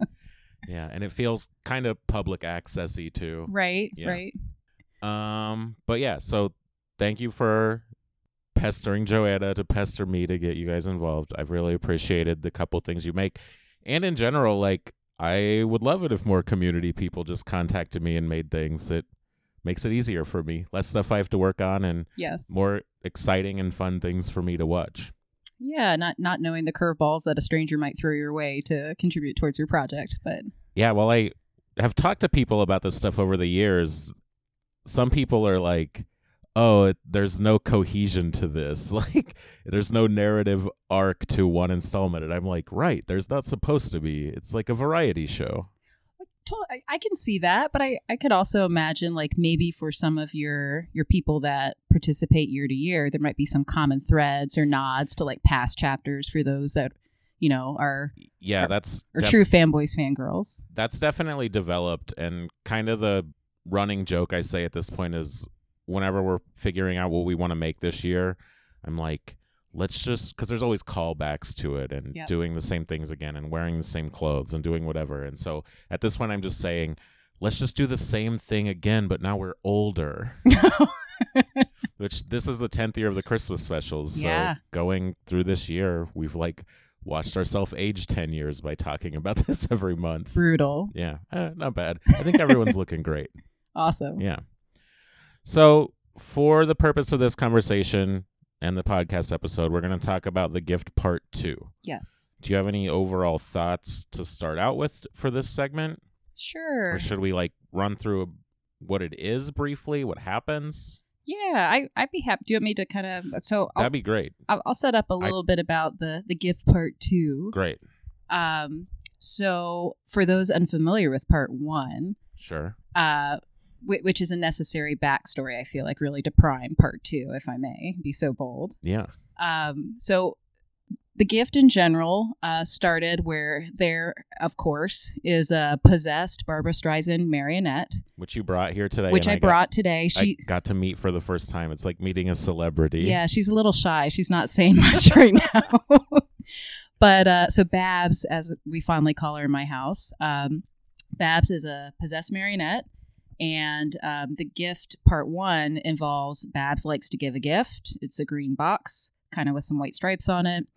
Speaker 1: Yeah, and it feels kind of public accessy too.
Speaker 6: Right,
Speaker 1: Yeah.
Speaker 6: right.
Speaker 1: Um, but yeah, so thank you for pestering Joanna to pester me to get you guys involved. I've really appreciated the couple things you make. And in general, like I would love it if more community people just contacted me and made things that makes it easier for me. Less stuff I have to work on and
Speaker 6: Yes.
Speaker 1: more exciting and fun things for me to watch.
Speaker 6: Yeah, not not knowing the curveballs that a stranger might throw your way to contribute towards your project, but
Speaker 1: Yeah, well I have talked to people about this stuff over the years. Some people are like, "Oh, it, there's no cohesion to this. Like there's no narrative arc to one installment." And I'm like, "Right, there's not supposed to be. It's like a variety show."
Speaker 6: To- I- can see that, but I, I could also imagine like maybe for some of your your people that participate year to year, there might be some common threads or nods to like past chapters for those that you know are
Speaker 1: Yeah,
Speaker 6: Or-
Speaker 1: that's
Speaker 6: are
Speaker 1: def-
Speaker 6: true fanboys, fangirls.
Speaker 1: that's definitely developed and kind of the running joke I say at this point is whenever we're figuring out what we want to make this year, I'm like, let's just because there's always callbacks to it and
Speaker 6: Yep.
Speaker 1: doing the same things again and wearing the same clothes and doing whatever. And so at this point, I'm just saying, let's just do the same thing again, but now we're older. Which this is the tenth year of the Christmas specials. So
Speaker 6: Yeah.
Speaker 1: going through this year, we've like watched ourselves age ten years by talking about this every month.
Speaker 6: Brutal.
Speaker 1: Yeah, eh, not bad. I think everyone's looking great.
Speaker 6: Awesome.
Speaker 1: Yeah. So, for the purpose of this conversation and the podcast episode, we're going to talk about the gift part two.
Speaker 6: Yes.
Speaker 1: Do you have any overall thoughts to start out with for this segment?
Speaker 6: Sure.
Speaker 1: Or should we like run through what it is briefly, what happens?
Speaker 6: Yeah, I I'd be happy. Do you want me to kind of so I'll,
Speaker 1: That'd be great.
Speaker 6: I'll, I'll set up a little bit about the the gift part two.
Speaker 1: Great.
Speaker 6: Um, so for those unfamiliar with part one,
Speaker 1: Sure.
Speaker 6: uh, which is a necessary backstory, I feel like really to prime part two, if I may be so bold.
Speaker 1: Yeah.
Speaker 6: Um, so the gift in general uh, started where there, of course, is a possessed Barbra Streisand marionette,
Speaker 1: Which you brought here today.
Speaker 6: which I,
Speaker 1: got-
Speaker 6: brought today. She,
Speaker 1: I got to meet for the first time. It's like meeting a celebrity.
Speaker 6: yeah, she's a little shy. She's not saying much right now. but uh, so Babs, as we fondly call her in my house, um, Babs is a possessed marionette. And um, the gift part one involves Babs likes to give a gift. It's a green box, kind of with some white stripes on it.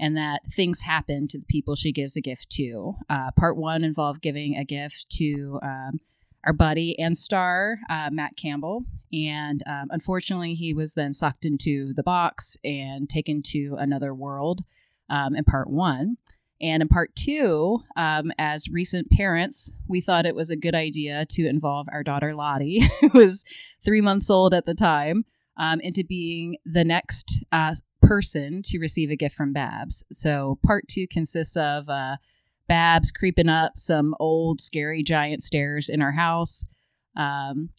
Speaker 6: And that things happen to the people she gives a gift to. Uh, part one involved giving a gift to um, our buddy and star, uh, Matt Campbell. And um, unfortunately, he was then sucked into the box and taken to another world um, in part one. And in part two, um, as recent parents, we thought it was a good idea to involve our daughter Lottie, who was three months old at the time, um, into being the next uh, person to receive a gift from Babs. So part two consists of uh, Babs creeping up some old, scary giant stairs in our house, um,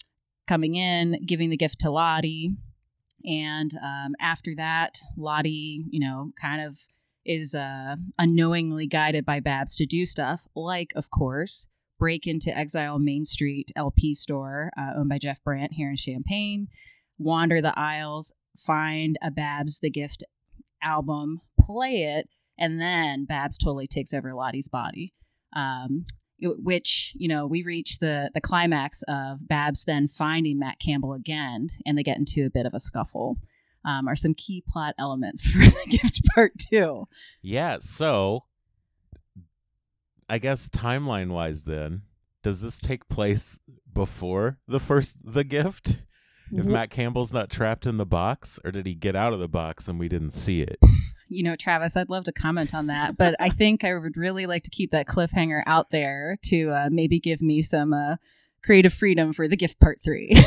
Speaker 6: coming in, giving the gift to Lottie. And um, after that, Lottie, you know, kind of is uh, unknowingly guided by Babs to do stuff, like, of course, break into Exile Main Street LP store uh, owned by Jeff Brandt here in Champaign, wander the aisles, find a Babs the Gift album, play it, and then Babs totally takes over Lottie's body. Um, which you know we reach the the climax of Babs then finding Matt Campbell again, and they get into a bit of a scuffle. Um, are some key plot elements for the gift part two.
Speaker 1: Yeah. So, I guess timeline wise, then, does this take place before the first the gift? If
Speaker 6: Wh-
Speaker 1: Matt Campbell's not trapped in the box, or did he get out of the box and we didn't see it?
Speaker 6: you know, Travis, I'd love to comment on that, but I think I would really like to keep that cliffhanger out there to uh, maybe give me some uh, creative freedom for the gift part three.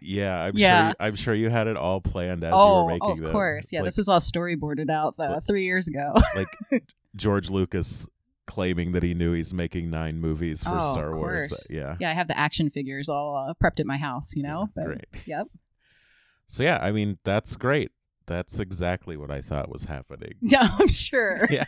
Speaker 1: Yeah, I'm
Speaker 6: Yeah.
Speaker 1: sure. I'm sure you had it all planned as you
Speaker 6: oh,
Speaker 1: were making Oh,
Speaker 6: of
Speaker 1: them.
Speaker 6: course. Yeah,
Speaker 1: like,
Speaker 6: this was all storyboarded out uh, three years ago.
Speaker 1: like George Lucas claiming that he knew he's making nine movies for
Speaker 6: oh,
Speaker 1: Star
Speaker 6: of
Speaker 1: Wars.
Speaker 6: course.
Speaker 1: Yeah.
Speaker 6: Yeah, I have the action figures all uh, prepped at my house, you know?
Speaker 1: Yeah,
Speaker 6: But-
Speaker 1: great.
Speaker 6: Yep.
Speaker 1: So yeah, I mean that's great. That's exactly what I thought was happening.
Speaker 6: Yeah, I'm sure.
Speaker 1: Yeah.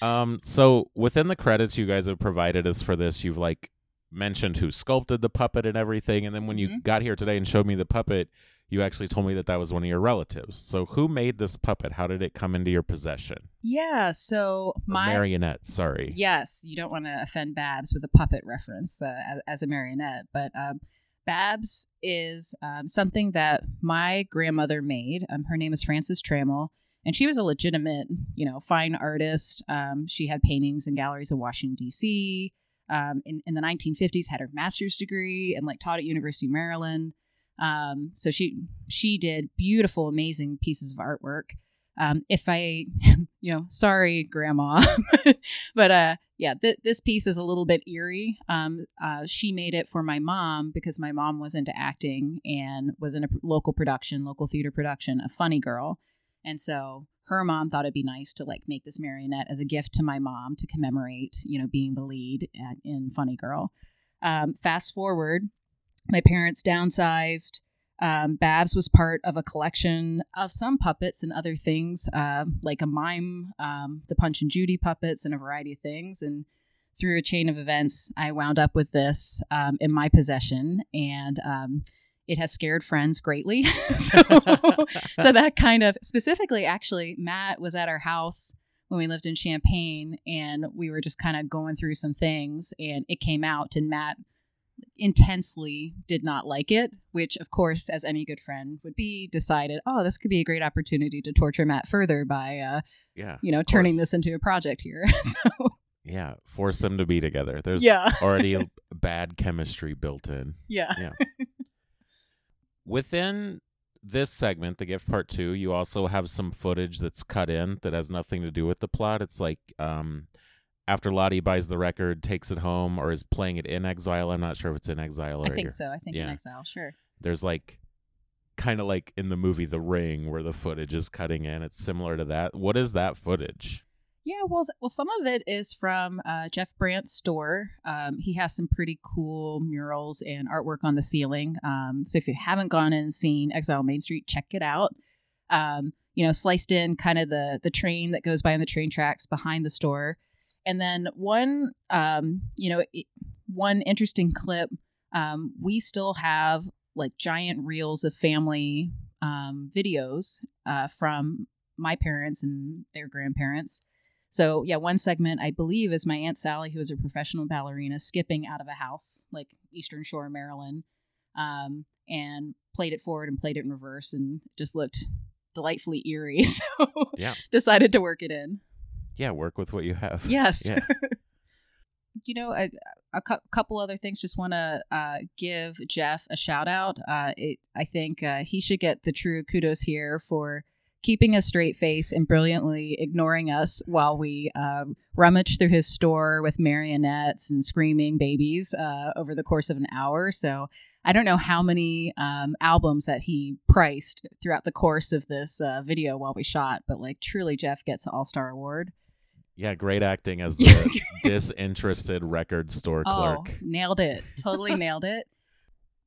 Speaker 1: Um, so within the credits you guys have provided us for this, you've like mentioned who sculpted the puppet and everything, and then when you
Speaker 6: Mhm.
Speaker 1: got here today and showed me the puppet, you actually told me that that was one of your relatives. So who made this puppet? How did it come into your possession?
Speaker 6: Yeah, so
Speaker 1: Or marionette. Sorry.
Speaker 6: Yes, you don't want to offend Babs with a puppet reference uh, as, as a marionette, but um, Babs is um, something that my grandmother made. Um, her name is Frances Trammell, and she was a legitimate, you know, fine artist. Um, she had paintings in galleries in Washington D.C. Um, in, in the 1950s, had her master's degree and like taught at University of Maryland. Um, so she she did beautiful, amazing pieces of artwork. Um, if I, you know, sorry, Grandma, but uh, yeah, th- this piece is a little bit eerie. Um, uh, she made it for my mom because my mom was into acting and was in a local production, local theater production, a Funny Girl, and so her mom thought it'd be nice to like make this marionette as a gift to my mom to commemorate, you know, being the lead at, in Funny Girl. Um, fast forward, my parents downsized. Um, Babs was part of a collection of some puppets and other things, uh, like a mime, um, the Punch and Judy puppets, and a variety of things. And through a chain of events, I wound up with this um, in my possession, and um, it has scared friends greatly. so, so that kind of specifically, actually, Matt was at our house when we lived in Champaign, and we were just kind of going through some things, and it came out, and Matt intensely did not like it, which, of course, as any good friend would be, decided, oh, this could be a great opportunity to torture Matt further by, uh,
Speaker 1: yeah.
Speaker 6: you know, turning
Speaker 1: course.
Speaker 6: this into a project here. so,
Speaker 1: Yeah. Force them to be together. There's
Speaker 6: yeah,
Speaker 1: already bad chemistry built in.
Speaker 6: yeah.
Speaker 1: Within this segment, the gift part two, you also have some footage that's cut in that has nothing to do with the plot. It's like um, after Lottie buys the record, takes it home, or is playing it in exile. I'm not sure if it's in exile or
Speaker 6: I think
Speaker 1: here.
Speaker 6: so. I think in exile, sure.
Speaker 1: There's like kind of like in the movie The Ring where the footage is cutting in. It's similar to that. What is that footage?
Speaker 6: Yeah, well, well, some of it is from uh, Jeff Brandt's store. Um, he has some pretty cool murals and artwork on the ceiling. Um, so if you haven't gone and seen Exile Main Street, check it out. Um, you know, sliced in kind of the the train that goes by on the train tracks behind the store, and then one, um, you know, it, one interesting clip. Um, we still have like giant reels of family um, videos uh, from my parents and their grandparents. So yeah, one segment I believe is my aunt Sally, who is a professional ballerina, skipping out of a house like Eastern Shore, Maryland, um, and played it forward and played it in reverse, and just looked delightfully eerie. So
Speaker 1: Yeah.
Speaker 6: decided to work it in.
Speaker 1: Yeah, work with what you have.
Speaker 6: Yes.
Speaker 1: Yeah.
Speaker 6: you know, a, a cou- couple other things. Just want to uh, give Jeff a shout out. Uh, it, I think uh, he should get the true kudos here for keeping a straight face and brilliantly ignoring us while we um, rummage through his store with marionettes and screaming babies uh, over the course of an hour. So I don't know how many um, albums that he priced throughout the course of this uh, video while we shot, but like truly, Jeff gets an All Star Award.
Speaker 1: Yeah, great acting as the disinterested record store clerk.
Speaker 6: Oh, nailed it. Totally nailed it.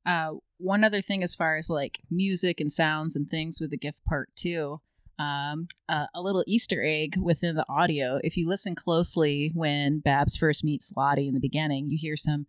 Speaker 6: Uh, one other thing, as far as like music and sounds and things with the gift part two, um, uh, a little Easter egg within the audio. If you listen closely when Babs first meets Lottie in the beginning, you hear some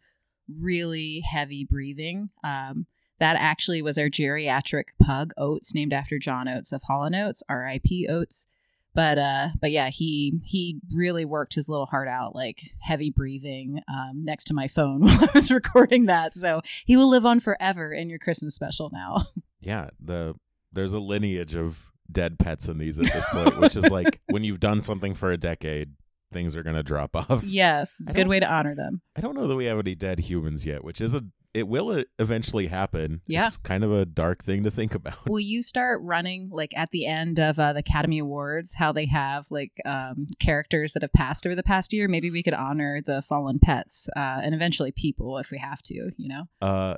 Speaker 6: really heavy breathing. Um, that actually was our geriatric pug Oates, named after John Oates of Hall and Oates, R.I.P. Oates but uh but yeah he he really worked his little heart out like heavy breathing um next to my phone while i was recording that. So he will live on forever in your christmas special now.
Speaker 1: Yeah, the there's a lineage of dead pets in these at this point, which is like when you've done something for a decade, things are gonna drop off.
Speaker 6: yes it's a good way to honor them.
Speaker 1: I don't know that we have any dead humans yet, which is a it will e- eventually happen.
Speaker 6: Yeah.
Speaker 1: It's kind of a dark thing to think about.
Speaker 6: will you start running like at the end of uh, the academy awards how they have like um characters that have passed over the past year maybe we could honor the fallen pets uh and eventually people if we have to you know
Speaker 1: Uh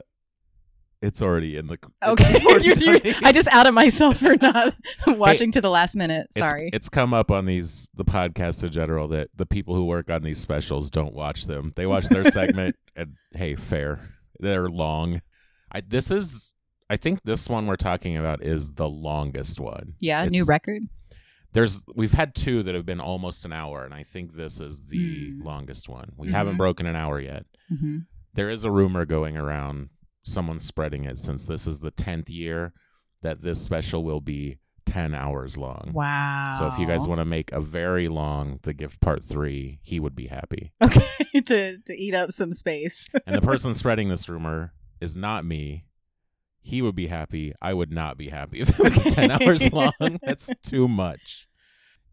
Speaker 1: it's already in the
Speaker 6: okay You're- you're- i just outed myself for not watching to the last minute
Speaker 1: It's-
Speaker 6: sorry
Speaker 1: It's, come up on these the podcasts in general that the people who work on these specials don't watch them. They watch their segment and hey, fair. They're long. I this is I think this one we're talking about is the longest one.
Speaker 6: Yeah, new record.
Speaker 1: There's we've had two that have been almost an hour, and I think this is the
Speaker 6: Hmm.
Speaker 1: longest one. We
Speaker 6: Mhm.
Speaker 1: haven't broken an hour yet.
Speaker 6: hmm
Speaker 1: There is a rumor going around, someone's spreading it since this is the tenth year, that this special will be ten hours long.
Speaker 6: Wow.
Speaker 1: So if you guys want to make a very long the gift part three, he would be happy.
Speaker 6: okay to to eat up some space.
Speaker 1: And the person spreading this rumor is not me. He would be happy. I would not be happy if it was ten hours long. That's too much.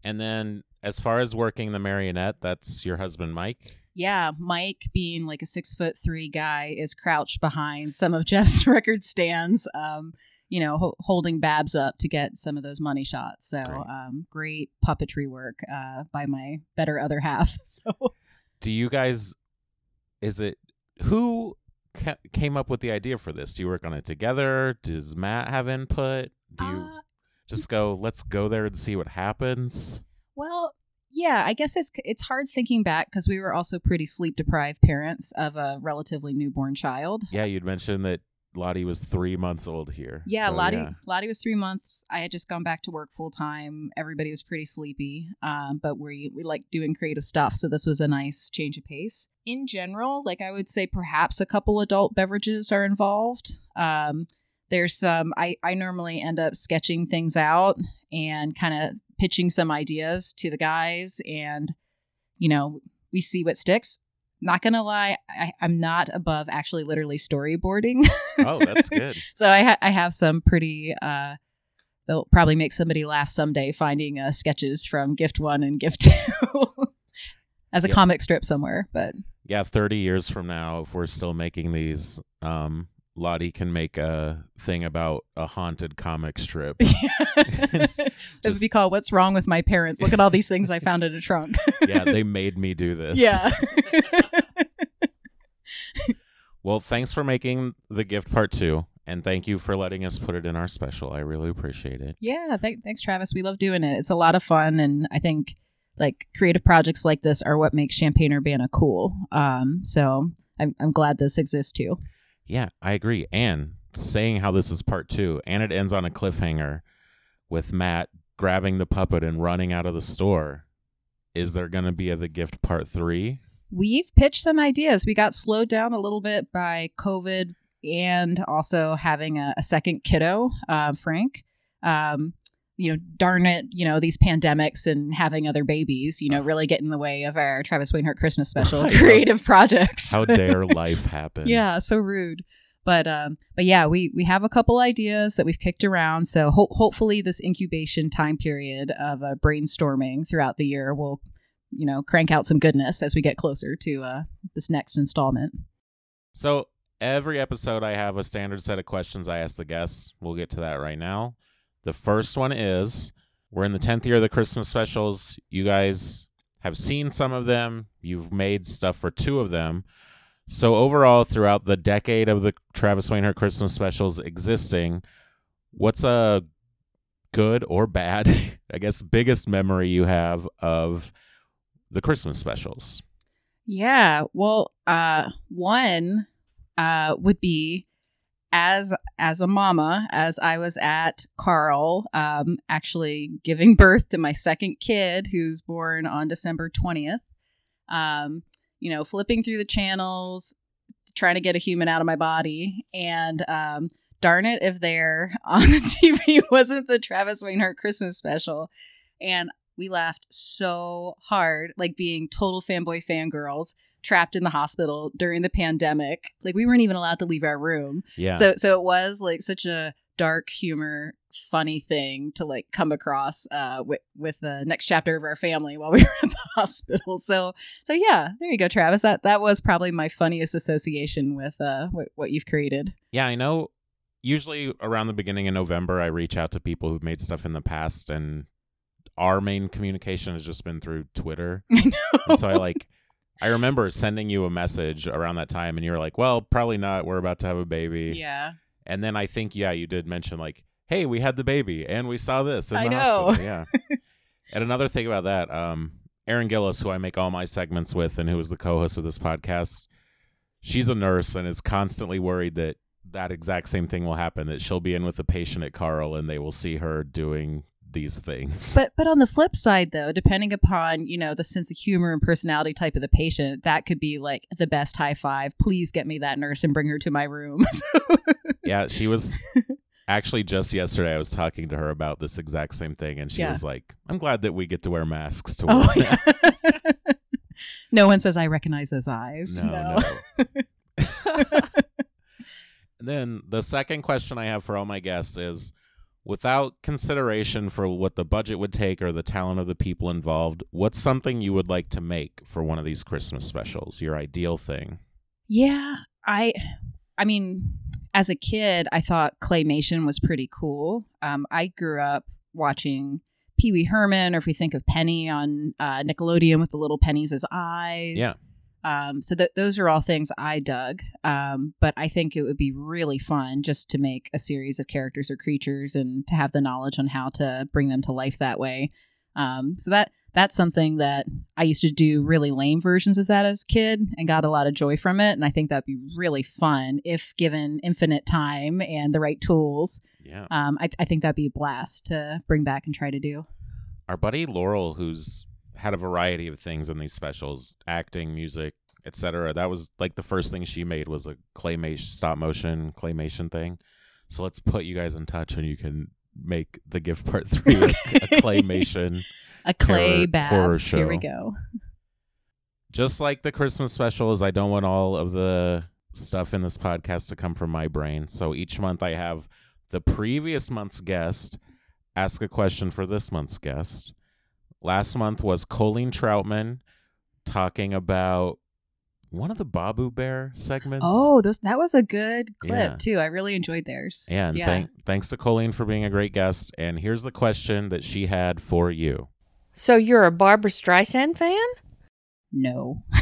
Speaker 1: And then as far as working the marionette, that's your husband Mike.
Speaker 6: yeah, Mike, being like a six foot three guy, is crouched behind some of Jeff's record stands. Um, you know, ho- holding Babs up to get some of those money shots. So,
Speaker 1: Great.
Speaker 6: um, great puppetry work uh, by my better other half. So,
Speaker 1: Do you guys? Is it who ca- came up with the idea for this? Do you work on it together? Does Matt have input? Do you
Speaker 6: Uh,
Speaker 1: just go? Let's go there and see what happens.
Speaker 6: Well, yeah, I guess it's it's hard thinking back because we were also pretty sleep deprived parents of a relatively newborn child.
Speaker 1: Yeah, you'd mentioned that Lottie was three months old here.
Speaker 6: Yeah,
Speaker 1: So,
Speaker 6: Lottie
Speaker 1: yeah.
Speaker 6: Lottie was three months. I had just gone back to work full time. Everybody was pretty sleepy, um, but we we like doing creative stuff, so this was a nice change of pace. In general, like I would say, perhaps a couple adult beverages are involved. Um, there's some. I I normally end up sketching things out and kind of pitching some ideas to the guys, and you know we see what sticks. Not gonna lie, I, I'm not above actually literally storyboarding.
Speaker 1: Oh, that's good.
Speaker 6: So I ha- I have some pretty uh they'll probably make somebody laugh someday finding uh, sketches from Gift 1 and Gift 2 as a
Speaker 1: Yeah.
Speaker 6: comic strip somewhere, but
Speaker 1: yeah, thirty years from now, if we're still making these, um, Lottie can make a thing about a haunted comic strip.
Speaker 6: it would be called "What's Wrong with My Parents?" Look at all these things I found in a trunk.
Speaker 1: yeah, they made me do this.
Speaker 6: yeah.
Speaker 1: Well, thanks for making the gift part two, and thank you for letting us put it in our special. I really appreciate it.
Speaker 6: Yeah, th- thanks, Travis. We love doing it. It's a lot of fun, and I think like creative projects like this are what makes Champaign Urbana cool. Um, so I'm I'm glad this exists too.
Speaker 1: Yeah, I agree. And saying how this is part two, and it ends on a cliffhanger with Matt grabbing the puppet and running out of the store. Is there going to be a the gift part three?
Speaker 6: We've pitched some ideas. We got slowed down a little bit by COVID and also having a, a second kiddo, uh, Frank. Um, you know, darn it, you know, these pandemics and having other babies, you know, really get in the way of our Travis Wayne Hurt Christmas special creative projects.
Speaker 1: How dare life happen?
Speaker 6: Yeah, so rude. But um, but yeah, we we have a couple ideas that we've kicked around. So ho- hopefully, this incubation time period of uh, brainstorming throughout the year will, you know, crank out some goodness as we get closer to uh, this next installment.
Speaker 1: So every episode, I have a standard set of questions I ask the guests. We'll get to that right now. The first one is We're in the 10th year of the Christmas specials. You guys have seen some of them, you've made stuff for two of them. So, overall, throughout the decade of the Travis Wayne Hurt Christmas specials existing, what's a good or bad, I guess, biggest memory you have of the Christmas specials?
Speaker 6: Yeah. Well, uh, one uh, would be as as a mama, as I was at Carle, um, actually giving birth to my second kid, who's born on December twentieth. Um, you know, flipping through the channels, trying to get a human out of my body, and um, darn it if there on the TV wasn't the Travis Wayne Hurt Christmas special, and we laughed so hard, like being total fanboy fangirls trapped in the hospital during the pandemic. Like we weren't even allowed to leave our room.
Speaker 1: Yeah.
Speaker 6: So so it was like such a dark humor funny thing to like come across uh with with the next chapter of our family while we were in the hospital. So so yeah, there you go Travis. That that was probably my funniest association with uh what, what you've created.
Speaker 1: Yeah, I know. Usually around the beginning of November, I reach out to people who've made stuff in the past, and our main communication has just been through Twitter.
Speaker 6: I know.
Speaker 1: And so I like, I remember sending you a message around that time, and you were like, "Well, probably not. We're about to have a baby."
Speaker 6: Yeah.
Speaker 1: And then I think, yeah, you did mention like, "Hey, we had the baby, and we saw this in
Speaker 6: I
Speaker 1: the
Speaker 6: know.
Speaker 1: hospital." Yeah. and another thing about that, um, Erin Gillis, who I make all my segments with, and who is the co-host of this podcast, she's a nurse and is constantly worried that that exact same thing will happen. That she'll be in with a patient at Carle, and they will see her doing these things.
Speaker 6: But but on the flip side though, depending upon, you know, the sense of humor and personality type of the patient, that could be like the best high five. Please get me that nurse and bring her to my room.
Speaker 1: yeah, she was. Actually, just yesterday, I was talking to her about this exact same thing, and she
Speaker 6: Yeah.
Speaker 1: was like, "I'm glad that we get to wear masks to oh, work."
Speaker 6: oh yeah. no one says I recognize those eyes.
Speaker 1: No, no. and then the second question I have for all my guests is without consideration for what the budget would take or the talent of the people involved, what's something you would like to make for one of these Christmas specials? Your ideal thing?
Speaker 6: Yeah, I I mean, as a kid, I thought claymation was pretty cool. Um, I grew up watching Pee Wee Herman, or if we think of Penny on uh, Nickelodeon with the little pennies as eyes.
Speaker 1: Yeah.
Speaker 6: Um, so th- those are all things I dug. Um, but I think it would be really fun just to make a series of characters or creatures and to have the knowledge on how to bring them to life that way. Um, so that that's something that I used to do really lame versions of that as a kid and got a lot of joy from it. And I think that'd be really fun if given infinite time and the right tools.
Speaker 1: Yeah.
Speaker 6: Um, I, I think that'd be a blast to bring back and try to do.
Speaker 1: Our buddy Laurel, who's had a variety of things in these specials, acting, music, etc. That was like the first thing she made was a claymation stop motion claymation thing. So let's put you guys in touch and you can make the gift part three a, a claymation.
Speaker 6: A clay
Speaker 1: horror.
Speaker 6: Here we go.
Speaker 1: Just like the Christmas specials, I don't want all of the stuff in this podcast to come from my brain. So each month I have the previous month's guest ask a question for this month's guest. Last month was Colleen Troutman talking about one of the Babu Bear segments.
Speaker 6: Oh, those that was a good clip
Speaker 1: Yeah.
Speaker 6: too. I really enjoyed theirs.
Speaker 1: And
Speaker 6: yeah.
Speaker 1: thank, thanks to Colleen for being a great guest. And here's the question that she had for you.
Speaker 7: So you're a Barbra Streisand fan?
Speaker 6: no.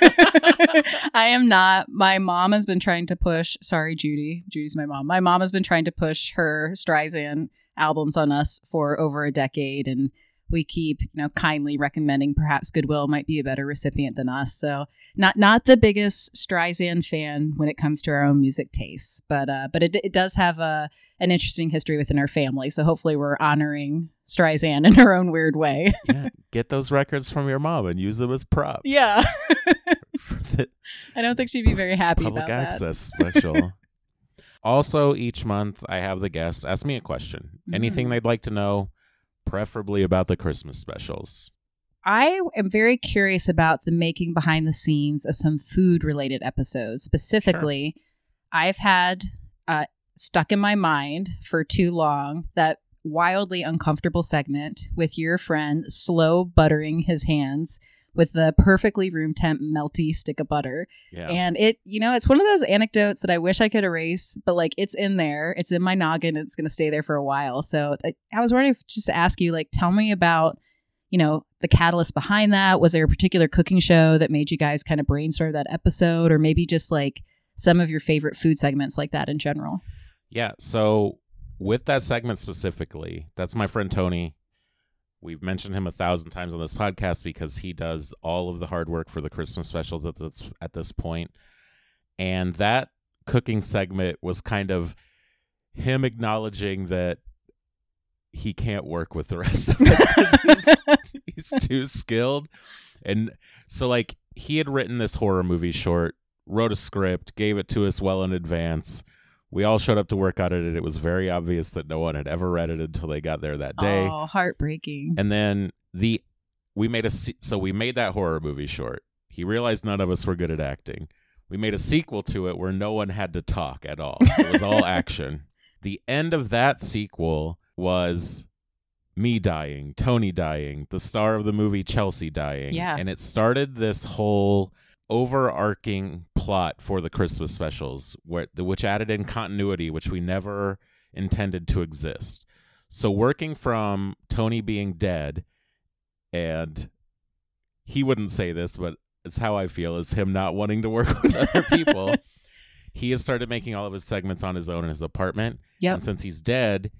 Speaker 6: I am not. My mom has been trying to push. Sorry, Judy. Judy's my mom. My mom has been trying to push her Streisand albums on us for over a decade, and we keep, you know, kindly recommending perhaps Goodwill might be a better recipient than us. So, not not the biggest Streisand fan when it comes to our own music tastes, but uh, but it, it does have a an interesting history within our family. So hopefully, we're honoring Streisand in her own weird way.
Speaker 1: Yeah, get those records from your mom and use them as props.
Speaker 6: yeah. I don't think she'd be very happy
Speaker 1: public
Speaker 6: about that.
Speaker 1: access special. also, each month I have the guests ask me a question. Anything
Speaker 6: Mm.
Speaker 1: they'd like to know, preferably about the Christmas specials.
Speaker 6: I am very curious about the making behind the scenes of some food related episodes. Specifically, I've had uh, stuck in my mind for too long that wildly uncomfortable segment with your friend slow buttering his hands with the perfectly room temp melty stick of butter.
Speaker 1: Yeah.
Speaker 6: And it, you know, it's one of those anecdotes that I wish I could erase, but like it's in there, it's in my noggin, it's going to stay there for a while. So I, I was wondering if just to ask you, like, tell me about, you know, the catalyst behind that. Was there a particular cooking show that made you guys kind of brainstorm that episode, or maybe just like some of your favorite food segments like that in general?
Speaker 1: Yeah. So with that segment specifically, that's my friend Tony. We've mentioned him a thousand times on this podcast because he does all of the hard work for the Christmas specials at this at this point. And that cooking segment was kind of him acknowledging that he can't work with the rest of us he's, he's too skilled. And so like he had written this horror movie short, wrote a script, gave it to us well in advance. We all showed up to work on it, and it was very obvious that no one had ever read it until they got there that day.
Speaker 6: Oh, heartbreaking.
Speaker 1: And then the we made a so we made that horror movie short. He realized none of us were good at acting. We made a sequel to it where no one had to talk at all. It was all action. The end of that sequel was me dying, Tony dying, the star of the movie Chelsea dying.
Speaker 6: Yeah.
Speaker 1: And it started this whole overarching plot for the Christmas specials where which added in continuity which we never intended to exist. So working from Tony being dead and he wouldn't say this, but it's how I feel is him not wanting to work with other people. he has started making all of his segments on his own in his apartment.
Speaker 6: Yep.
Speaker 1: And since he's dead,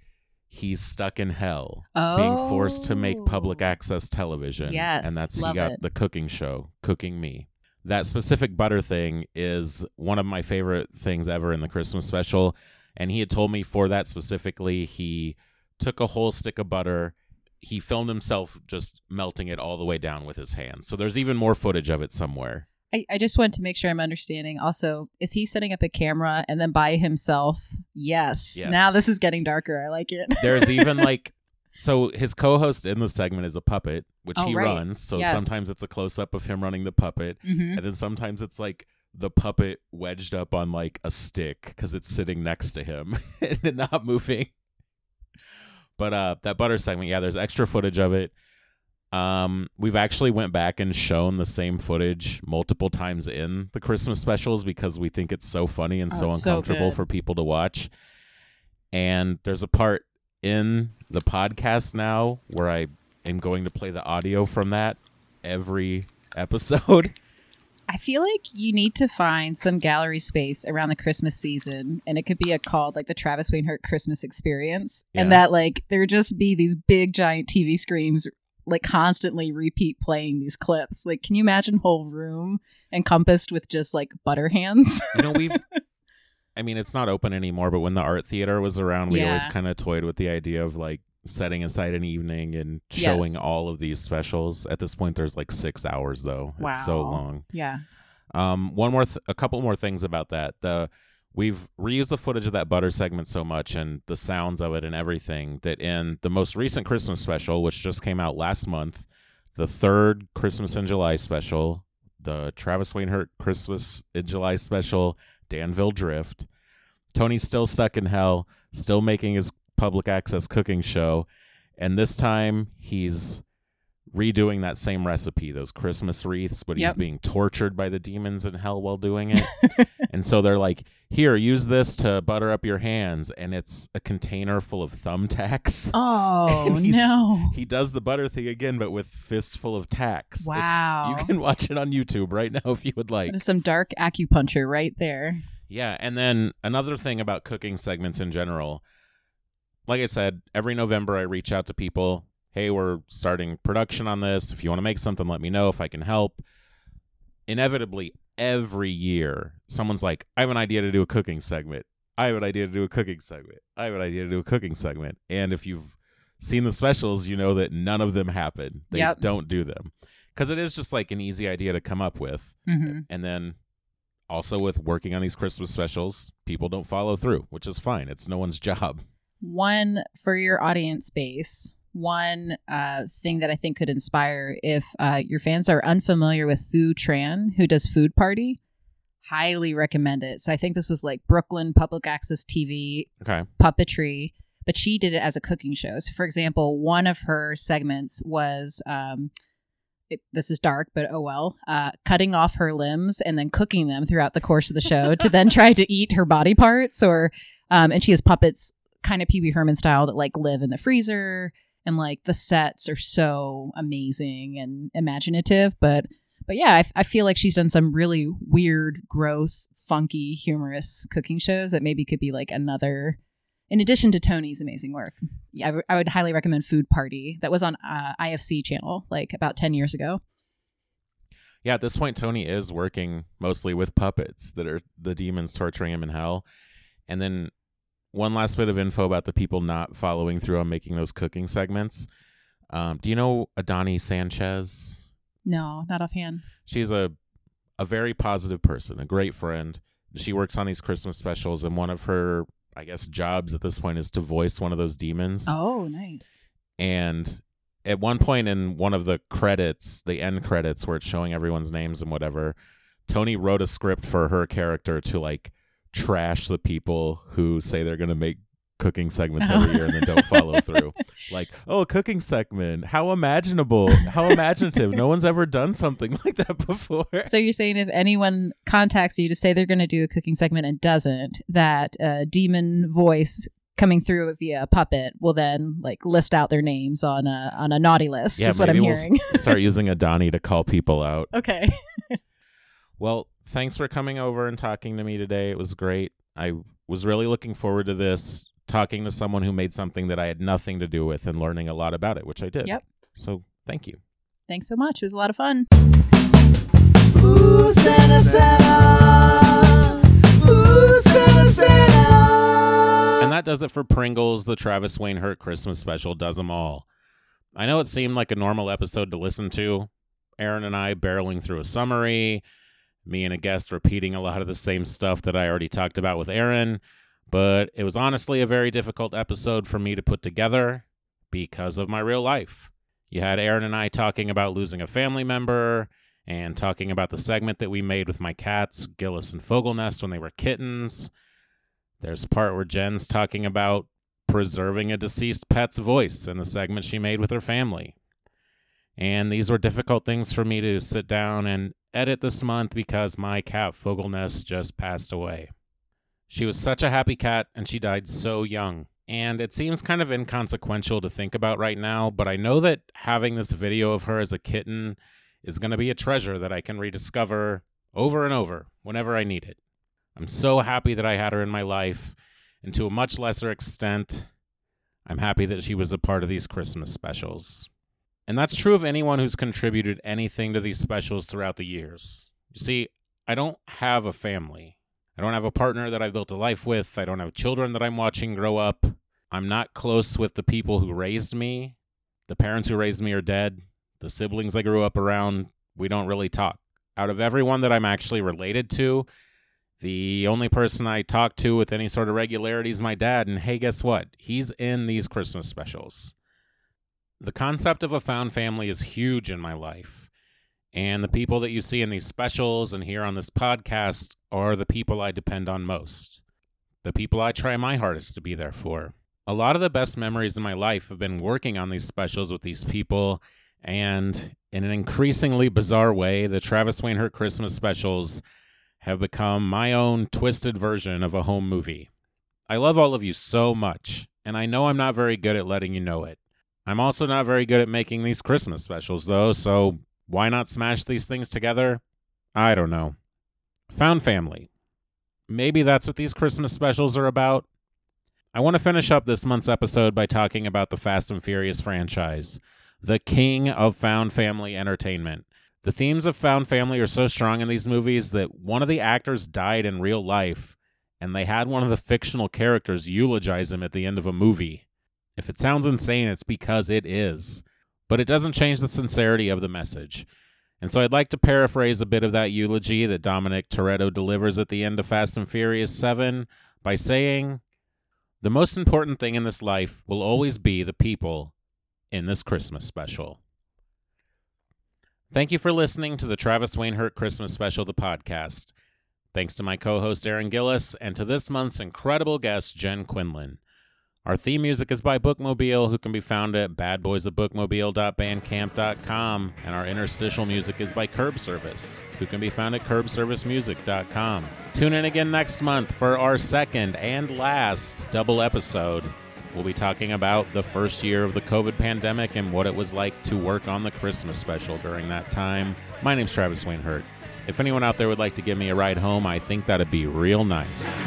Speaker 1: he's stuck in hell,
Speaker 6: Oh,
Speaker 1: being forced to make public oh. access television.
Speaker 6: Yes,
Speaker 1: And that's
Speaker 6: love
Speaker 1: he got
Speaker 6: it.
Speaker 1: the cooking show, Cooking Me. That specific butter thing is one of my favorite things ever in the Christmas special. And he had told me for that specifically, he took a whole stick of butter. He filmed himself just melting it all the way down with his hands. So there's even more footage of it somewhere.
Speaker 6: I, I just want to make sure I'm understanding. Also, is he setting up a camera and then by himself? Yes.
Speaker 1: Yes.
Speaker 6: Now this is getting darker. I like it.
Speaker 1: There's even like so his co-host in the segment is a puppet, which
Speaker 6: Oh,
Speaker 1: he
Speaker 6: right.
Speaker 1: runs. So
Speaker 6: Yes.
Speaker 1: sometimes it's a close up of him running the puppet,
Speaker 6: hmm
Speaker 1: and then sometimes it's like the puppet wedged up on like a stick because it's sitting next to him and not moving. But uh, that butter segment, yeah, there's extra footage of it. Um, we've actually went back and shown the same footage multiple times in the Christmas specials because we think it's so funny and
Speaker 6: Oh,
Speaker 1: so
Speaker 6: it's so
Speaker 1: uncomfortable for people to watch. And there's a part in the podcast now where I am going to play the audio from that every episode.
Speaker 6: I feel like you need to find some gallery space around the Christmas season, and it could be a called like the Travis Wayne Hurt Christmas Experience, and that like there just be these big giant TV screens like constantly repeat playing these clips. Like, can you imagine whole room encompassed with just like butter hands?
Speaker 1: You know, we've. I mean, it's not open anymore, but when the art theater was around, we always kind of toyed with the idea of like setting aside an evening and showing
Speaker 6: Yes.
Speaker 1: all of these specials. At this point, there's like six hours though. It's so long.
Speaker 6: yeah.
Speaker 1: Um, one more, th- a couple more things about that. The we've reused the footage of that butter segment so much and the sounds of it and everything that in the most recent Christmas special, which just came out last month, the third Christmas in July special, the Travis Wayne Hurt Christmas in July special, Danville Drift. Tony's still stuck in hell, still making his public access cooking show, and this time he's redoing that same recipe, those Christmas wreaths, but he's
Speaker 6: Yep.
Speaker 1: being tortured by the demons in hell while doing it. and so they're like, "Here, use this to butter up your hands," and it's a container full of thumbtacks.
Speaker 6: Oh no!
Speaker 1: He does the butter thing again, but with fists full of tacks. It's-
Speaker 6: Wow.
Speaker 1: you can watch it on YouTube right now if you would like.
Speaker 6: Some dark acupuncture right there.
Speaker 1: Yeah, and then another thing about cooking segments in general. Like I said, every November I reach out to people, "Hey, we're starting production on this. If you want to make something, let me know if I can help." Inevitably, every year, someone's like, "I have an idea to do a cooking segment. I have an idea to do a cooking segment. I have an idea to do a cooking segment." And if you've seen the specials, you know that none of them happen. They
Speaker 6: Yep.
Speaker 1: don't do them. Cuz it is just like an easy idea to come up with.
Speaker 6: hmm
Speaker 1: And then also with working on these Christmas specials, people don't follow through, which is fine. It's no one's job.
Speaker 6: One for your audience base. One uh, thing that I think could inspire if uh, your fans are unfamiliar with Thu Tran, who does Food Party, highly recommend it. So I think this was like Brooklyn Public Access TV
Speaker 1: Okay.
Speaker 6: puppetry, but she did it as a cooking show. So, for example, one of her segments was um, it, this is dark, but oh well, uh, cutting off her limbs and then cooking them throughout the course of the show to then try to eat her body parts. Or, um, and she has puppets, kind of Pee Wee Herman style, that like live in the freezer. And like the sets are so amazing and imaginative, but but yeah, I, I feel like she's done some really weird, gross, funky, humorous cooking shows that maybe could be like another, in addition to Tony's amazing work. Yeah, I, w- I would highly recommend Food Party. That was on uh, IFC channel like about 10 years ago.
Speaker 1: Yeah, at this point, Tony is working mostly with puppets that are the demons torturing him in hell. And then one last bit of info about the people not following through on making those cooking segments. Um, do you know Adani Sanchez?
Speaker 6: No, not offhand.
Speaker 1: She's a a very positive person, a great friend. She works on these Christmas specials, and one of her, I guess, jobs at this point is to voice one of those demons.
Speaker 6: Oh, nice.
Speaker 1: and at one point in one of the credits, the end credits where it's showing everyone's names and whatever, Tony wrote a script for her character to like trash the people who say they're going to make cooking segments every year and then don't follow through. Like, oh, a cooking segment. How imaginable. How imaginative. No one's ever done something like that before.
Speaker 6: So you're saying if anyone contacts you to say they're going to do a cooking segment and doesn't, that uh, demon voice coming through via a puppet will then like list out their names on a on a naughty list. is what I'm
Speaker 1: we'll
Speaker 6: hearing.
Speaker 1: start using Adani to call people out.
Speaker 6: okay.
Speaker 1: Well, thanks for coming over and talking to me today. It was great. I was really looking forward to this, talking to someone who made something that I had nothing to do with and learning a lot about it, which I did.
Speaker 6: Yep.
Speaker 1: So thank you.
Speaker 6: Thanks so much. It was a lot of fun.
Speaker 5: Ooh, Santa, Santa. Ooh, Santa, Santa.
Speaker 1: And that does it for Pringles, the Travis Wayne Hurt Christmas special does them all. I know it seemed like a normal episode to listen to. Erin and I barreling through a summary, me and a guest repeating a lot of the same stuff that I already talked about with Erin, but it was honestly a very difficult episode for me to put together because of my real life. You had Erin and I talking about losing a family member and talking about the segment that we made with my cats, Gillis and Fogelnest, when they were kittens. There's a part where Jen's talking about preserving a deceased pet's voice in the segment she made with her family. And these were difficult things for me to sit down and edit this month because my cat Fogelnest just passed away. She was such a happy cat and she died so young. And it seems kind of inconsequential to think about right now, but I know that having this video of her as a kitten is going to be a treasure that I can rediscover over and over whenever I need it. I'm so happy that I had her in my life, and to a much lesser extent, I'm happy that she was a part of these Christmas specials. And that's true of anyone who's contributed anything to these specials throughout the years. You see, I don't have a family. I don't have a partner that I've built a life with. I don't have children that I'm watching grow up. I'm not close with the people who raised me. The parents who raised me are dead. The siblings I grew up around, we don't really talk. Out of everyone that I'm actually related to, the only person I talk to with any sort of regularity is my dad. And hey, guess what? He's in these Christmas specials. The concept of a found family is huge in my life. And the people that you see in these specials and here on this podcast are the people I depend on most. The people I try my hardest to be there for. A lot of the best memories in my life have been working on these specials with these people And in an increasingly bizarre way, the Travis Wayne Hurt Christmas specials have become my own twisted version of a home movie. I love all of you so much, and I know I'm not very good at letting you know it. I'm also not very good at making these Christmas specials, though, so why not smash these things together? I don't know. Found Family. Maybe that's what these Christmas specials are about. I want to finish up this month's episode by talking about the Fast and Furious franchise, the king of found family entertainment. The themes of found family are so strong in these movies that one of the actors died in real life, and they had one of the fictional characters eulogize him at the end of a movie. If it sounds insane, it's because it is. But it doesn't change the sincerity of the message. And so I'd like to paraphrase a bit of that eulogy that Dominic Toretto delivers at the end of Fast and Furious 7 by saying, The most important thing in this life will always be the people in this Christmas special. Thank you for listening to the Travis Wayne Wainhurt Christmas Special, the podcast. Thanks to my co host Erin Gillis and to this month's incredible guest, Jen Quinlan. Our theme music is by Bookmobile, who can be found at badboysofbookmobile.bandcamp.com, and our interstitial music is by Curb Service, who can be found at curbservicemusic.com. Tune in again next month for our second and last double episode. We'll be talking about the first year of the COVID pandemic and what it was like to work on the Christmas special during that time. My name's Travis Wayne Hurt. If anyone out there would like to give me a ride home, I think that'd be real nice.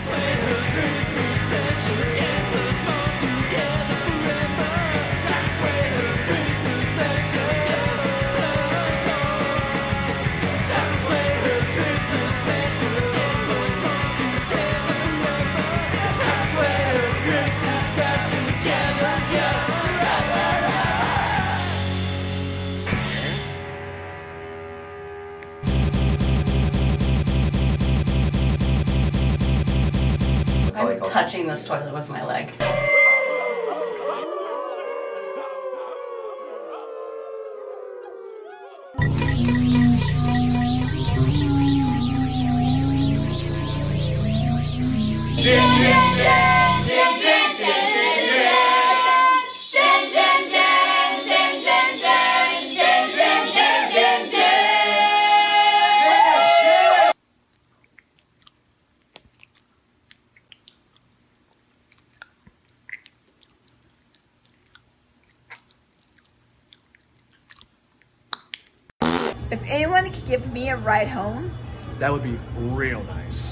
Speaker 8: Touching this toilet with my leg.
Speaker 4: If anyone could give me a ride home,
Speaker 3: That would be real nice.